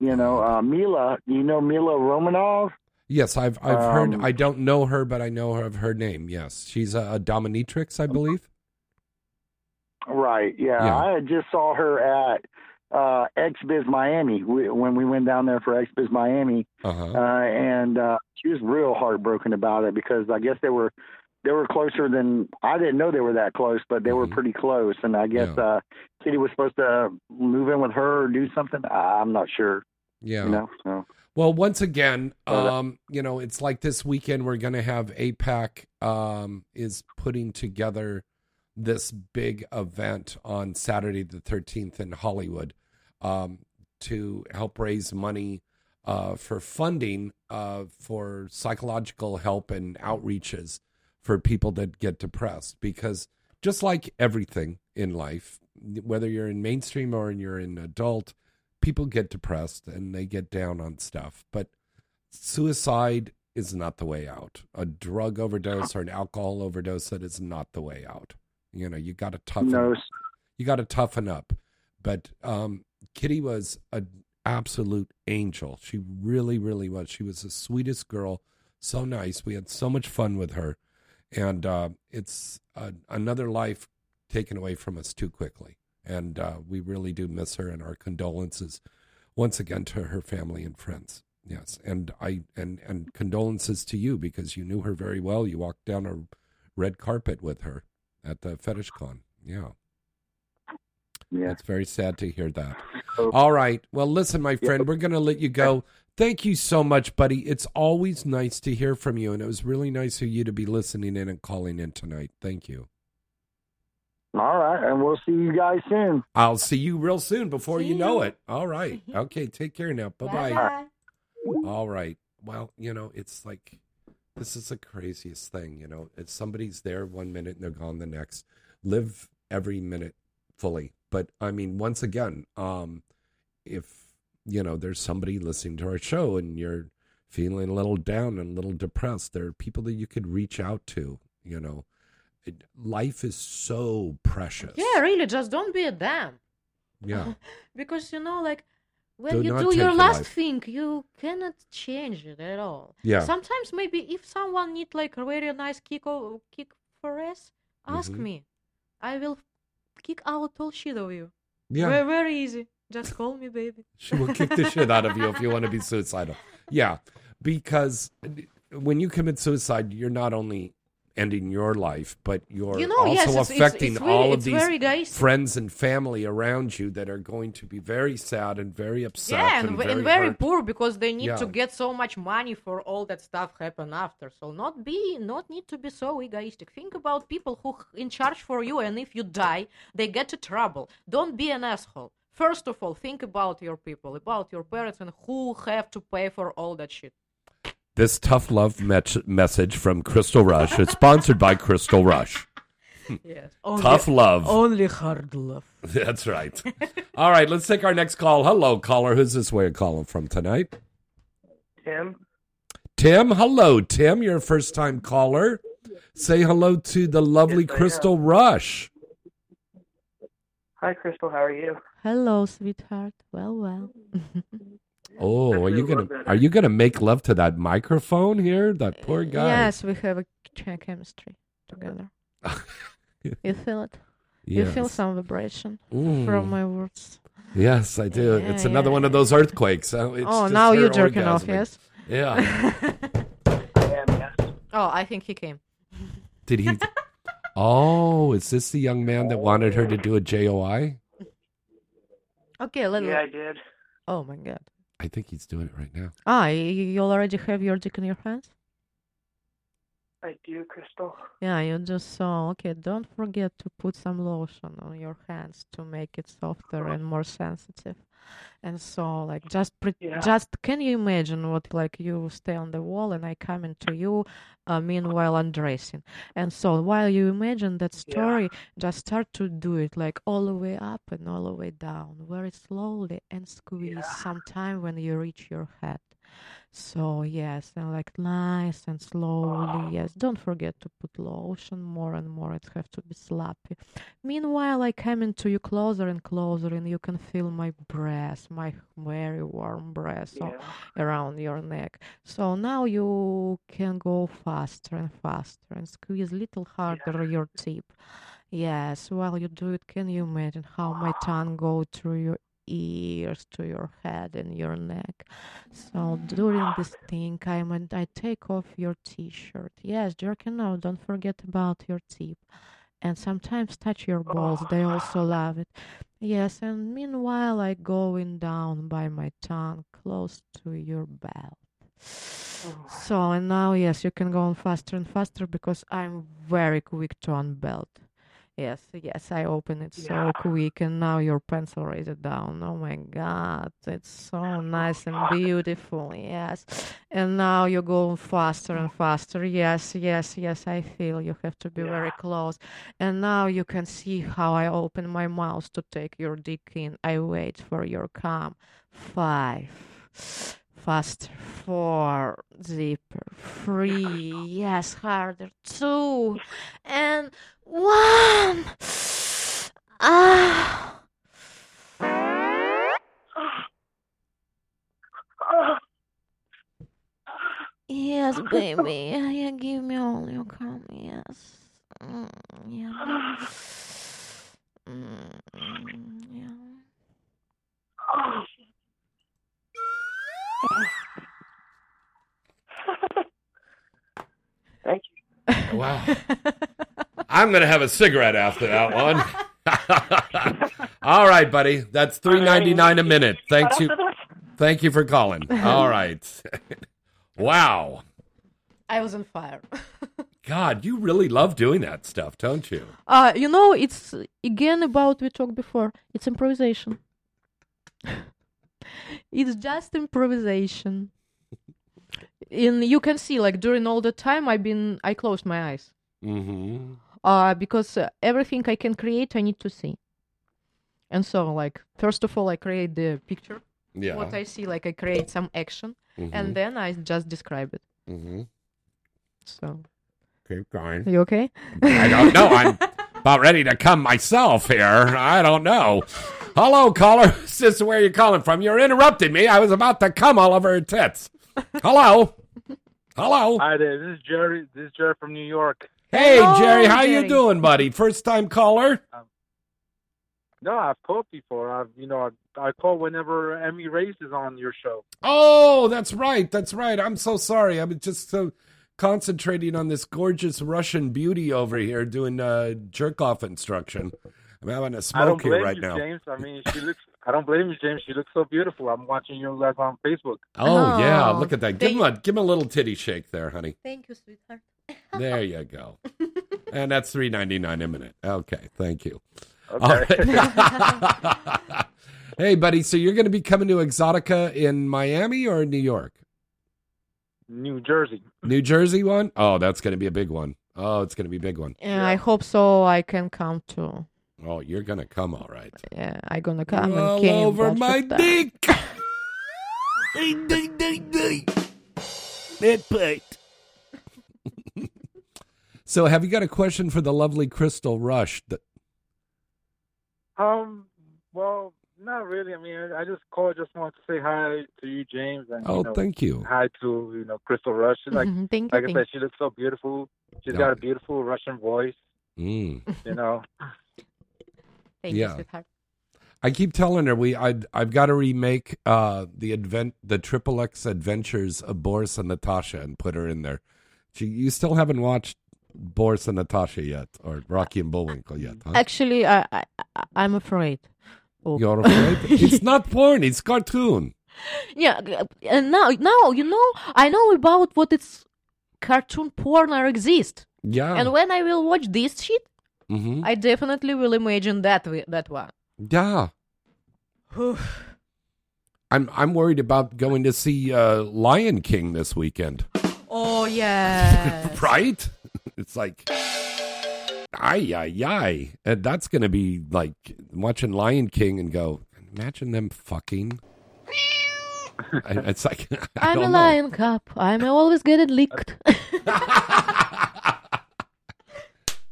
you know, uh, Mila, you know Mila Romanov? Yes, I've I've heard. Um, I don't know her, but I know her of her name. Yes, she's a, a dominatrix, I believe. Right. Yeah, Yeah. I just saw her at uh, XBiz Miami we, when we went down there for XBiz Miami, Uh-huh. uh, and uh, she was real heartbroken about it because I guess they were they were closer than I didn't know they were that close, but they were pretty close. And I guess Mm-hmm. Yeah. uh, Kitty was supposed to move in with her or do something. I- I'm not sure. Yeah. You know. So. Well, once again, um, you know, it's like this weekend we're going to have APAC um, is putting together this big event on Saturday the 13th in Hollywood um, to help raise money uh, for funding uh, for psychological help and outreaches for people that get depressed. Because just like everything in life, whether you're in mainstream or you're in adult, people get depressed and they get down on stuff. But suicide is not the way out. A drug overdose or an alcohol overdose that is not the way out. You know, you got to toughen. No, you got to toughen up. But um, Kitty was an absolute angel. She really, really was. She was the sweetest girl. So nice. We had so much fun with her, and uh, it's another life taken away from us too quickly. And uh, we really do miss her. And our condolences once again to her family and friends. Yes, and I and and condolences to you because you knew her very well. You walked down a red carpet with her at the fetish con. Yeah. Yeah. It's very sad to hear that. Oh. All right. Well, listen, my friend, we're going to let you go. Thank you so much, buddy. It's always nice to hear from you, and it was really nice of you to be listening in and calling in tonight. Thank you. All right, and we'll see you guys soon. I'll see you real soon before you know it. All right. Okay. Take care now. Bye bye. Bye. All right. Well, you know, it's like this is the craziest thing. You know, it's somebody's there one minute and they're gone the next. Live every minute fully. But I mean, once again, um, if you know there's somebody listening to our show and you're feeling a little down and a little depressed, there are people that you could reach out to. You know, it, life is so precious. Yeah, really, just don't be a damn. Yeah. because you know, like when Do you do your last life. thing, you cannot change it at all. Yeah. Sometimes maybe if someone need like a very nice kick or kick for us, ask Mhm. me. I will kick out all shit of you. Yeah. Very, very easy. Just call me, baby. She will kick the shit out of you if you want to be suicidal. Yeah, because when you commit suicide, you're not only ending your life, but you're You know, also yes, it's- it's- affecting it's really- all of these friends and family around you that are going to be very sad and very upset. yeah, and, and, very, and very poor because they need to get so much money for all that stuff happen after. So not be, not need to be so egoistic. Think about people who in charge for you, and if you die, they get to trouble. Don't be an asshole. First of all, think about your people, about your parents, and who have to pay for all that shit. This tough love met- message from Crystal Rush is sponsored by Crystal Rush. Yes. Tough love. Only hard love. That's right. All right, let's take our next call. Hello, caller. Who's this way of calling from tonight? Tim. Tim, hello, Tim. You're a first time caller. Say hello to the lovely Yes, I am. Crystal Rush. Hi, Crystal. How are you? Hello, sweetheart. Well, well. Oh, are you gonna love that. are you gonna make love to that microphone here? That poor guy. Yes, we have a chemistry together. you feel it? You feel some vibration Mm. from my words. Yes, I do. Yeah, it's another yeah. one of those earthquakes. It's oh, now you're jerking off, yes? Yeah. Oh, I think he came. Did he? oh, is this the young man that wanted her to do a JOI? Okay, let Yeah, I did. Oh my god. I think he's doing it right now. Ah, you, you already have your dick in your hands? I do, Crystal. Yeah, you just saw. Okay, don't forget to put some lotion on your hands to make it softer and more sensitive. And so, like, just pre- Yeah. just can you imagine what like you stay on the wall and I come into you, uh, meanwhile undressing. And so, while you imagine that story, just start to do it like all the way up and all the way down, very slowly and squeeze. Sometime when you reach your head. So yes, and like nice and slowly. Yes, don't forget to put lotion more and more. It have to be sloppy. Meanwhile, I come into you closer and closer, and you can feel my breath, my very warm breath so- around your neck. So now you can go faster and faster and squeeze little harder your tip. Yes, while you do it, can you imagine how my tongue go through your ears to your head and your neck? So during this ah. thing, I am I take off your T-shirt. Yes, jerking out. Don't forget about your tip, and sometimes touch your balls. They also ah. love it. Yes, and meanwhile, I going down by my tongue close to your belt. Ah. So and now, yes, you can go on faster and faster because I'm very quick to unbelt. Yes, yes, I open it so Yeah. quick, and now your pencil raise it down. Oh my God, it's so nice and beautiful. Yes, and now you're going faster and faster. Yes, yes, yes. I feel you have to be very close, and now you can see how I open my mouth to take your dick in. I wait for your come. Five. Faster. Four. Zipper. Three. Yes, harder. Two. And one. Ah. Yes, baby. Yeah, give me all your come. Yes. Mm, yeah. Mm, yeah. Thank you. Wow. I'm gonna have a cigarette after that one. All right, buddy. That's three ninety nine a minute. Thank you. Thank you for calling. All right. wow. I was on fire. God, you really love doing that stuff, don't you? Uh, you know, it's again about we talked before. It's improvisation. it's just improvisation. And you can see, like during all the time, I've been I closed my eyes. Mm-hmm. Uh, because uh, everything I can create, I need to see. And so, like, first of all, I create the picture. Yeah. What I see, like, I create some action, Mhm. and then I just describe it. Mm-hmm. So, Keep going. you okay? I don't know. I'm about ready to come myself here. I don't know. Hello, caller. Sister, where are you calling from? You're interrupting me. I was about to come all over her tits. Hello. Hello. Hi there. This is Jerry. This is Jerry from New York. Hey, Jerry. How you doing, buddy? First time caller? No, I've called before. I've you know I, I call whenever Emmy Reyes is on your show. Oh, that's right. That's right. I'm so sorry. I'm just so concentrating on this gorgeous Russian beauty over here doing uh, jerk off instruction. I'm having a smoke here right you, now. James. I mean, she looks. I don't blame you, James. She looks so beautiful. I'm watching you guys on Facebook. Oh, oh. yeah, Oh, look at that. Give him a give him a little titty shake there, honey. Thank you, sweetheart. There you go. and that's three ninety nine a minute. Okay, thank you. Okay. All right. hey, buddy. So you're going to be coming to Exxxotica in Miami or New York? New Jersey. New Jersey one? Oh, that's going to be a big one. Oh, it's going to be a big one. Yeah, I hope so. I can come too. Oh, you're going to come all right. Yeah, I gonna come All and came over bunch my of times. dick. That part. So, have you got a question for the lovely Crystal Rush? That, Um. Well, not really. I mean, I just called. Just wanted to say hi to you, James. And Oh, you know, thank you. Hi to you know Crystal Rush. She's Like Mhm, thank you, like I thank said, she looks so beautiful. She's Yeah. got a beautiful Russian voice. Mm. You know. Yeah. sweetheart. I keep telling her we I I've got to remake uh the advent the Triple X Adventures of Boris and Natasha and put her in there. She, you still haven't watched Boris and Natasha yet, or Rocky and Bullwinkle yet, huh? Actually, I, I I- I'm afraid. Oh. You're afraid? it's not porn; it's cartoon. Yeah, and now now you know I know about what it's cartoon porn or exist. Yeah. And when I will watch this shit, hmm I definitely will imagine that wi- that one. Yeah. I'm I'm worried about going to see uh, Lion King this weekend. Oh yeah. right? It's like, ay, ay, ay. And that's going to be like watching Lion King and go, imagine them fucking. And it's like, I I'm a don't know. lion cub. I'm always getting licked.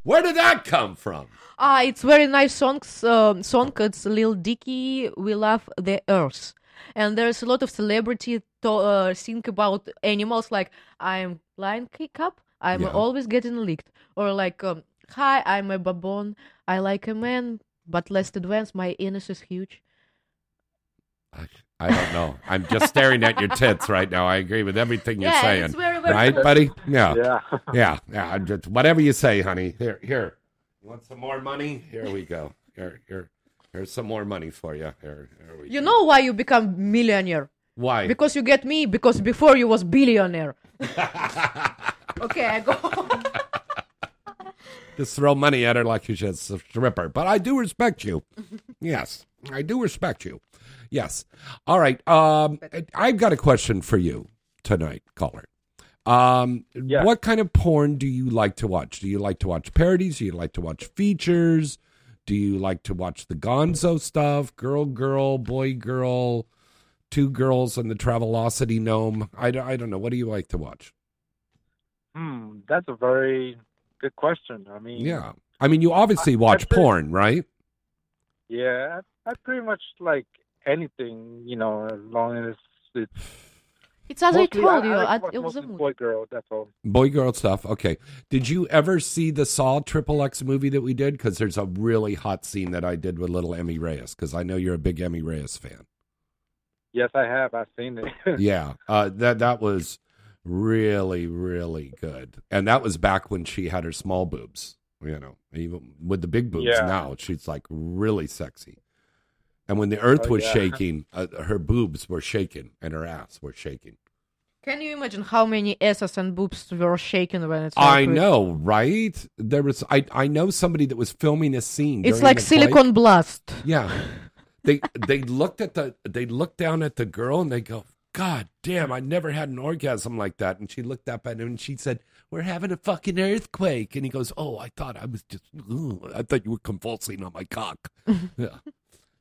Where did that come from? ah, it's very nice songs. Um, song. It's Lil Dicky. We love the earth. And there's a lot of celebrity to uh, think about animals. Like I'm lion cub. I'm Yeah. always getting licked. Or like, um, hi, I'm a baboon. I like a man, but less advanced. My anus is huge. I don't know. I'm just staring at your tits right now. I agree with everything you're Yeah, saying. it's very, very right, buddy? Yeah. Yeah. yeah. Yeah. I'm just- whatever you say, honey. Here, here. You want some more money? Here we go. Here, here. Here's some more money for you. Here, here we You know why you become millionaire? Why? Because you get me. Because before you was billionaire. okay, I go. Just throw money at her like she's just a stripper. But I do respect you. yes, I do respect you. Yes. All right. Um, I've got a question for you tonight, caller. Um, what kind of porn do you like to watch? Do you like to watch parodies? Do you like to watch features? Do you like to watch the Gonzo stuff? Girl, girl, boy, girl, two girls and the Travelocity gnome. I, don't- I don't know. What do you like to watch? Hmm, that's a very good question. I mean, Yeah. I mean, you obviously I- I watch pretty- porn, right? Yeah, I, I pretty much like anything, you know, as long as it's. It's as mostly, I told I, you. I like I- it was a boy girl. That's all. Boy girl stuff. Okay. Did you ever see the Saw Triple X movie that we did? Because there's a really hot scene that I did with little Emmy Reyes. Because I know you're a big Emmy Reyes fan. Yes, I have. I've seen it. yeah. Uh, that that was really really good, and that was back when she had her small boobs. You know, even with the big boobs Yeah. now, she's like really sexy. And when the earth Oh, was yeah. shaking, uh, her boobs were shaking and her ass were shaking. Can you imagine how many asses and boobs were shaken when it's? I know, right? There was I I know somebody that was filming a scene. It's like the flight. silicon blast. Yeah. They they looked at the they looked down at the girl and they go, God damn, I never had an orgasm like that. And she looked up at him and she said, We're having a fucking earthquake. And he goes, Oh, I thought I was just ooh, I thought you were convulsing on my cock. yeah.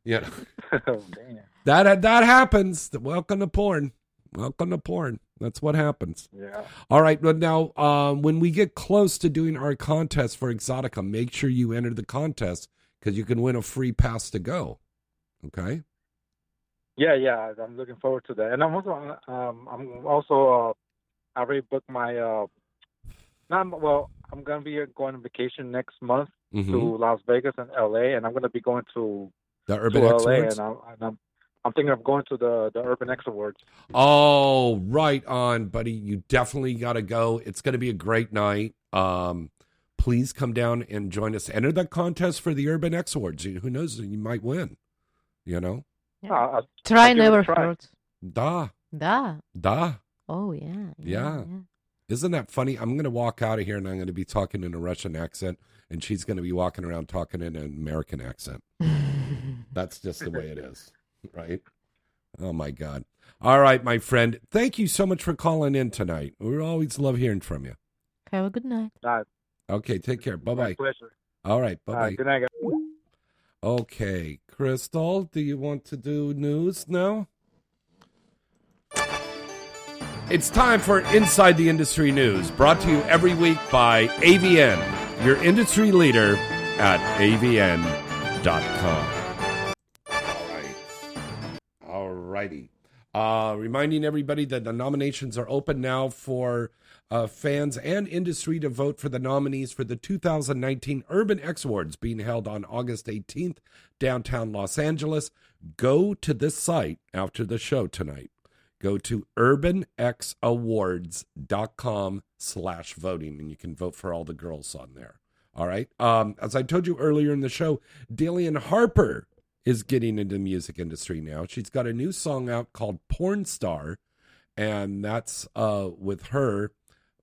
Yeah. oh, damn. That that happens. Welcome to porn. Welcome to porn. That's what happens. Yeah. All right. But now, um, when we get close to doing our contest for Exxxotica, make sure you enter the contest because you can win a free pass to go. Okay. Yeah, yeah. I'm looking forward to that, and I'm also, um, I'm also, uh, I already booked my, uh, not well. I'm gonna be going on vacation next month to Mhm. Las Vegas and LA, and I'm gonna be going to The Urban to X LA, Awards? and I'm, and I'm, I'm thinking of going to the the Urban X Awards. Oh, right on, buddy. You definitely got to go. It's going to be a great night. Um, please come down and join us. Enter the contest for the Urban X Awards. Who knows? You might win. You know? Uh, Try give it never try. hurts. Da. Da. Da. Oh yeah. Yeah. Isn't that funny? I'm going to walk out of here and I'm going to be talking in a Russian accent, and she's going to be walking around talking in an American accent. That's just the way it is, right? Oh, my God. All right, my friend. Thank you so much for calling in tonight. We always love hearing from you. Have a good night. Uh, Okay, take care. Bye bye. pleasure. All right, bye Uh, bye. good night, guys. Okay, Crystal, do you want to do news now? It's time for Inside the Industry News, brought to you every week by AVN, your industry leader at avn.com. righty. Uh, reminding everybody that the nominations are open now for uh, fans and industry to vote for the nominees for the 2019 Urban X Awards being held on August 18th, downtown Los Angeles. Go to this site after the show tonight. Go to urbanxawards.com slash voting and you can vote for all the girls on there. All right. Um, as I told you earlier in the show, Dillion Harper is getting into the music industry now. She's got a new song out called Porn Star, and that's uh, with her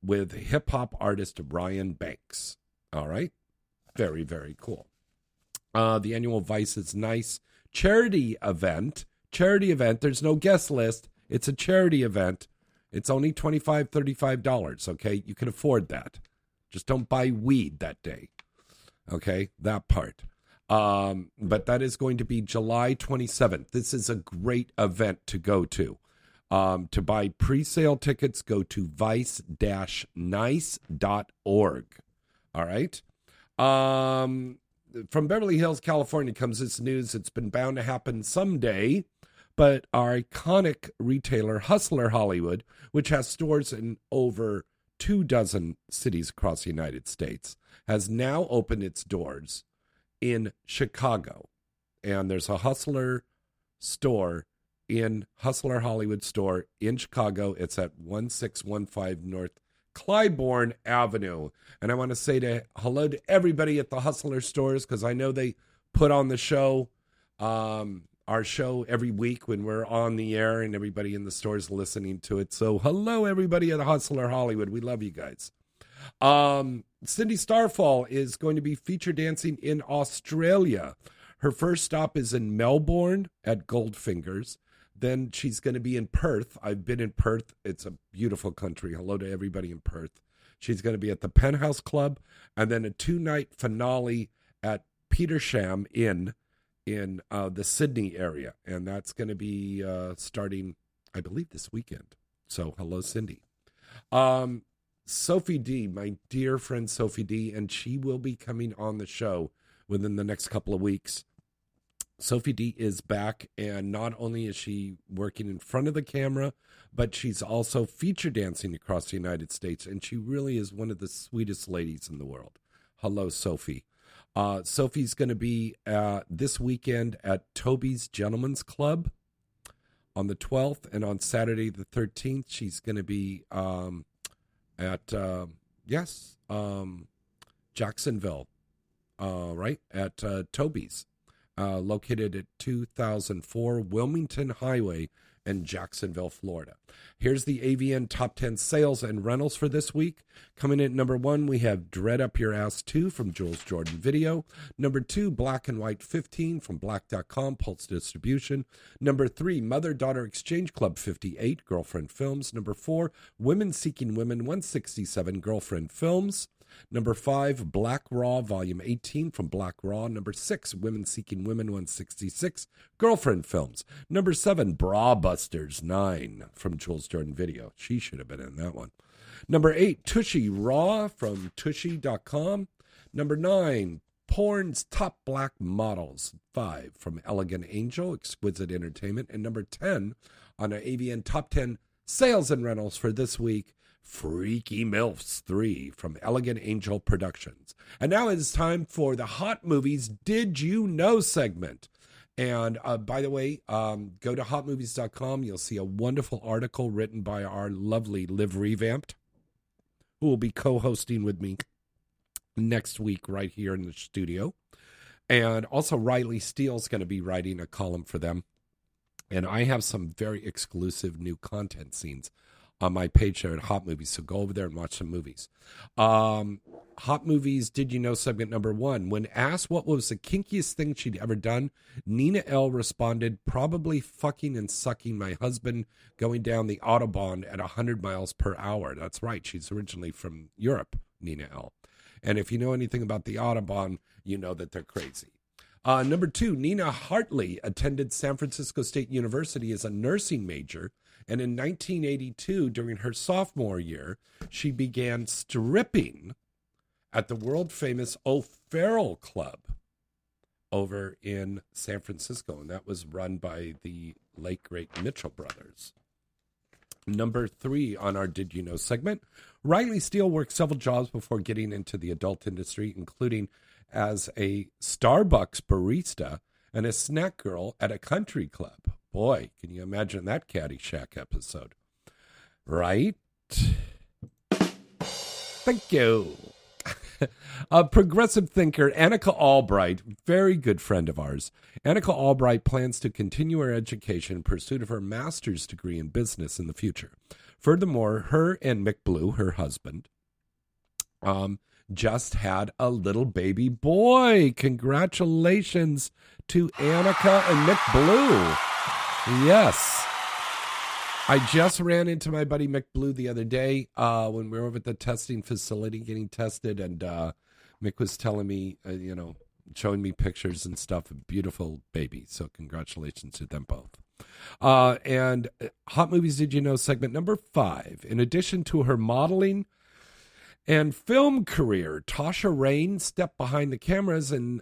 with hip hop artist Ryan Banks. All right. Very, very cool. Uh, the annual Vice is Nice charity event. Charity event. There's no guest list. It's a charity event. It's only $25, $35. Okay. You can afford that. Just don't buy weed that day. Okay. That part. Um, but that is going to be July 27th. This is a great event to go to. Um, to buy pre sale tickets, go to vice nice.org. All right. Um, from Beverly Hills, California comes this news. It's been bound to happen someday. But our iconic retailer, Hustler Hollywood, which has stores in over two dozen cities across the United States, has now opened its doors in Chicago. And there's a Hustler store in Hustler Hollywood store in Chicago. It's at 1615 North Clybourne Avenue. And I want to say to hello to everybody at the Hustler stores because I know they put on the show, um, our show every week when we're on the air and everybody in the stores listening to it. So hello everybody at Hustler Hollywood. We love you guys. Um, Cindy Starfall is going to be feature dancing in Australia. Her first stop is in Melbourne at Goldfingers. Then she's going to be in Perth. I've been in Perth. It's a beautiful country. Hello to everybody in Perth. She's going to be at the Penthouse Club and then a two night finale at Petersham Inn in uh, the Sydney area. And that's going to be uh, starting, I believe, this weekend. So hello, Cindy. Um, Sophie D, my dear friend Sophie D, and she will be coming on the show within the next couple of weeks. Sophie D is back, and not only is she working in front of the camera, but she's also feature dancing across the United States, and she really is one of the sweetest ladies in the world. Hello, Sophie. Uh, Sophie's going to be uh, this weekend at Toby's Gentlemen's Club on the 12th, and on Saturday the 13th, she's going to be um, at, uh, yes, um, Jacksonville, uh, right, at uh, Toby's uh, located at 2004 Wilmington Highway in Jacksonville, Florida. Here's the AVN top 10 sales and rentals for this week. Coming in at number one, we have Dredd Up Your Ass 2 from Jules Jordan Video. Number two, Black and White 15 from Black.com, Pulse Distribution. Number three, Mother Daughter Exchange Club 58, Girlfriend Films. Number four, Women Seeking Women 167, Girlfriend Films. Number five, Black Raw, Volume 18 from Black Raw. Number six, Women Seeking Women 166, Girlfriend Films. Number seven, Bra Busters 9 from Jules Jordan Video. She should have been in that one. Number eight, Tushy Raw from Tushy.com. Number nine, Porn's Top Black Models 5 from Elegant Angel, Exquisite Entertainment. And number 10 on our AVN Top 10 Sales and Rentals for this week, Freaky MILFs 3 from Elegant Angel Productions. And now it's time for the Hot Movies Did You Know segment. And uh, by the way, um, go to hotmovies.com. You'll see a wonderful article written by our lovely Liv Revamped, who will be co hosting with me next week right here in the studio. And also, Riley Steele's going to be writing a column for them. And I have some very exclusive new content scenes on my page there at Hot Movies. So go over there and watch some movies. Um, Hot Movies Did You Know segment number one. When asked what was the kinkiest thing she'd ever done, Nina Elle responded, probably fucking and sucking my husband going down the Autobahn at 100 miles per hour. That's right. She's originally from Europe, Nina Elle. And if you know anything about the Autobahn, you know that they're crazy. Uh, number two, Nina Hartley attended San Francisco State University as a nursing major. And in 1982, during her sophomore year, she began stripping at the world famous O'Farrell Club over in San Francisco. And that was run by the late great Mitchell brothers. Number three on our Did You Know segment Riley Steele worked several jobs before getting into the adult industry, including as a Starbucks barista and a snack girl at a country club. Boy, can you imagine that Caddyshack episode? Right? Thank you. a progressive thinker, Annika Albright, very good friend of ours. Annika Albright plans to continue her education in pursuit of her master's degree in business in the future. Furthermore, her and Mick Blue, her husband, um, just had a little baby boy. Congratulations to Annika and Mick Blue. Yes. I just ran into my buddy Mick Blue the other day uh, when we were over at the testing facility getting tested, and uh, Mick was telling me, uh, you know, showing me pictures and stuff. Beautiful baby. So congratulations to them both. Uh, and uh, Hot Movies Did You Know segment number five. In addition to her modeling and film career, Tasha Reign stepped behind the cameras in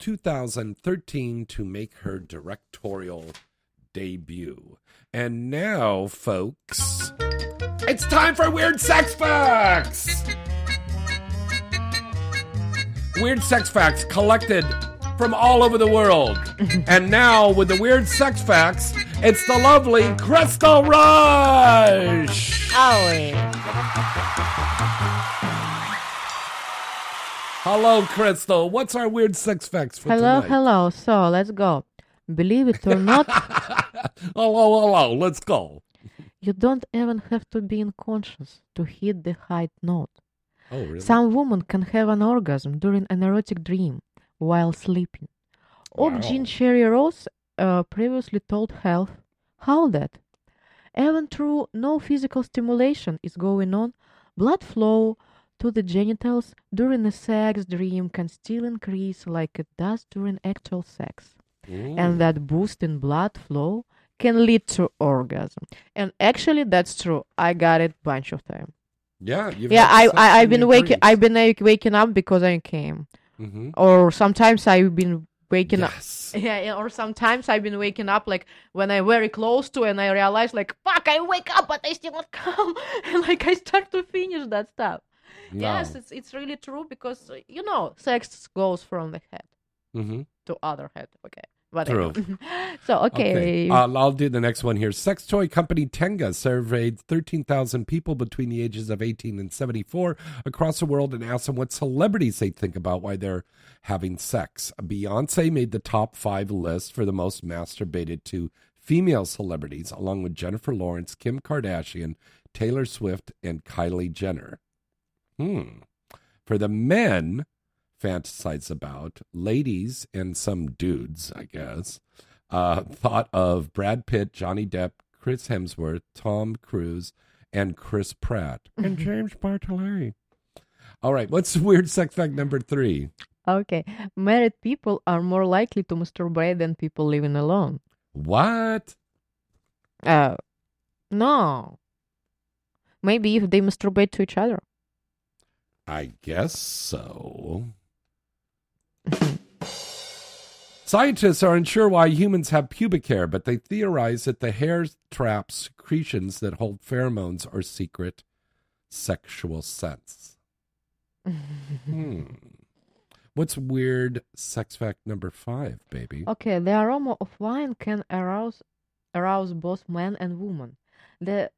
2013 to make her directorial debut. And now, folks, it's time for Weird Sex Facts! Weird Sex Facts collected from all over the world. and now, with the Weird Sex Facts, it's the lovely Crystal Rush! Hello, Crystal. What's our Weird Sex Facts for Hello, tonight? hello. So let's go. Believe it or not, hello, hello. Let's go. you don't even have to be unconscious to hit the high note. Oh, really? Some women can have an orgasm during an erotic dream while sleeping. ob-gyn Sherry Ross uh, previously told Health how that, even though no physical stimulation is going on, blood flow to the genitals during a sex dream can still increase like it does during actual sex. And that boost in blood flow can lead to orgasm. And actually, that's true. I got it bunch of time. Yeah, you've yeah. I, I I've been waking. I've been like, waking up because I came, Mhm. or sometimes I've been waking Yes. up. Yeah, or sometimes I've been waking up like when I'm very close to, and I realize like, fuck, I wake up, but I still not come, and like I start to finish that stuff. Yes, it's it's really true because you know sex goes from the head Mhm. to other head. Okay, but True. so okay, Uh, I'll do the next one here. Sex toy company Tenga surveyed 13,000 people between the ages of 18 and 74 across the world and asked them what celebrities they think about why they're having sex. Beyonce made the top five list for the most masturbated to female celebrities, along with Jennifer Lawrence, Kim Kardashian, Taylor Swift, and Kylie Jenner. Hmm. For the men, fantasize about ladies and some dudes, I guess, uh, thought of Brad Pitt, Johnny Depp, Chris Hemsworth, Tom Cruise, and Chris Pratt, and James Bartholet. All right, what's weird sex fact number three? okay. Married people are more likely to masturbate than people living alone. What? Uh, no. Maybe if they masturbate to each other. I guess so. Scientists are unsure why humans have pubic hair, but they theorize that the hair traps secretions that hold pheromones or secret sexual scents. hmm. What's weird sex fact number five, baby? Okay, the aroma of wine can arouse arouse both men and women. The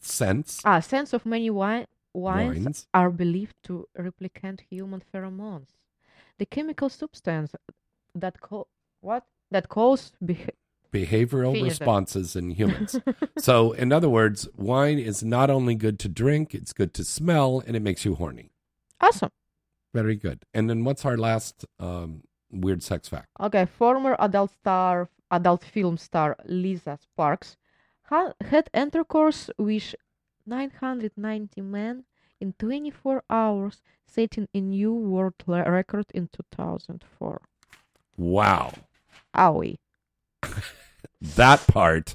Scents? ah, scents of many wine, wines, Wines. are believed to replicate human pheromones. The chemical substance that co- what that cause beh- behavioral responses in humans. so, in other words, wine is not only good to drink, it's good to smell, and it makes you horny. awesome. Very good. And then what's our last um, weird sex fact? Okay, former adult star, adult film star Lisa Sparks ha- had intercourse with 990 men in 24 hours, setting a new world le- record in 2004. Wow. Owie. That part.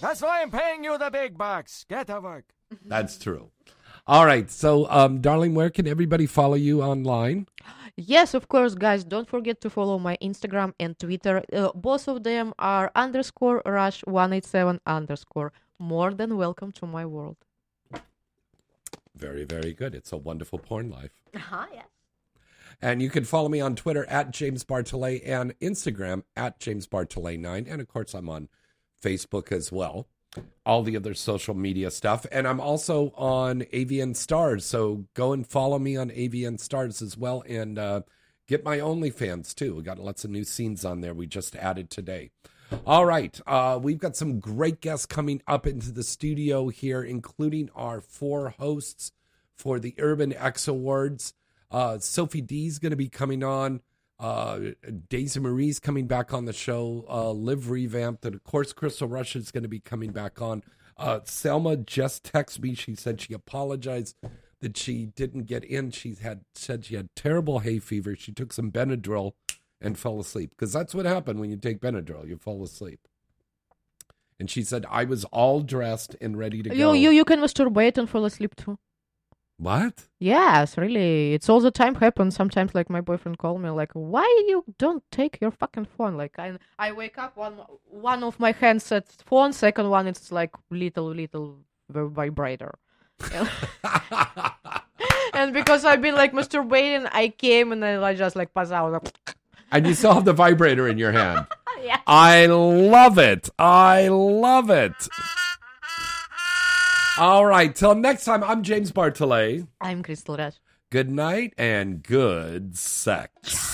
That's why I'm paying you the big bucks. Get to work. That's true. All right. So, um, darling, where can everybody follow you online? Yes, of course, guys. Don't forget to follow my Instagram and Twitter. Uh, both of them are underscore rush 187 underscore. More than welcome to my world. Very, very good. It's a wonderful porn life. Uh-huh, yes. And you can follow me on Twitter at James Bartholet and Instagram at James Bartholet9. And of course, I'm on Facebook as well. All the other social media stuff. And I'm also on AVN Stars. So go and follow me on AVN Stars as well. And uh, get my OnlyFans too. We got lots of new scenes on there we just added today. All right. Uh, we've got some great guests coming up into the studio here, including our four hosts for the Urban X Awards. Uh, Sophie D is going to be coming on. Uh, Daisy Marie's coming back on the show. Uh, Liv Revamped. And of course, Crystal Rush is going to be coming back on. Uh, Selma just texted me. She said she apologized that she didn't get in. She had said she had terrible hay fever. She took some Benadryl and fell asleep because that's what happened when you take Benadryl. You fall asleep. And she said I was all dressed and ready to You go. you you can masturbate and fall asleep too. what? Yes, really. It's all the time happens. Sometimes like my boyfriend call me like, "Why you don't take your fucking phone?" Like I I wake up one one of my hands at phone, second one it's like little little vibrator. and because I've been like masturbating, I came and then I just like pass out. And you still have the vibrator in your hand. yeah. I love it. I love it. All right. Till next time, I'm James Bartholet. I'm Crystal Rush. Good night and good sex.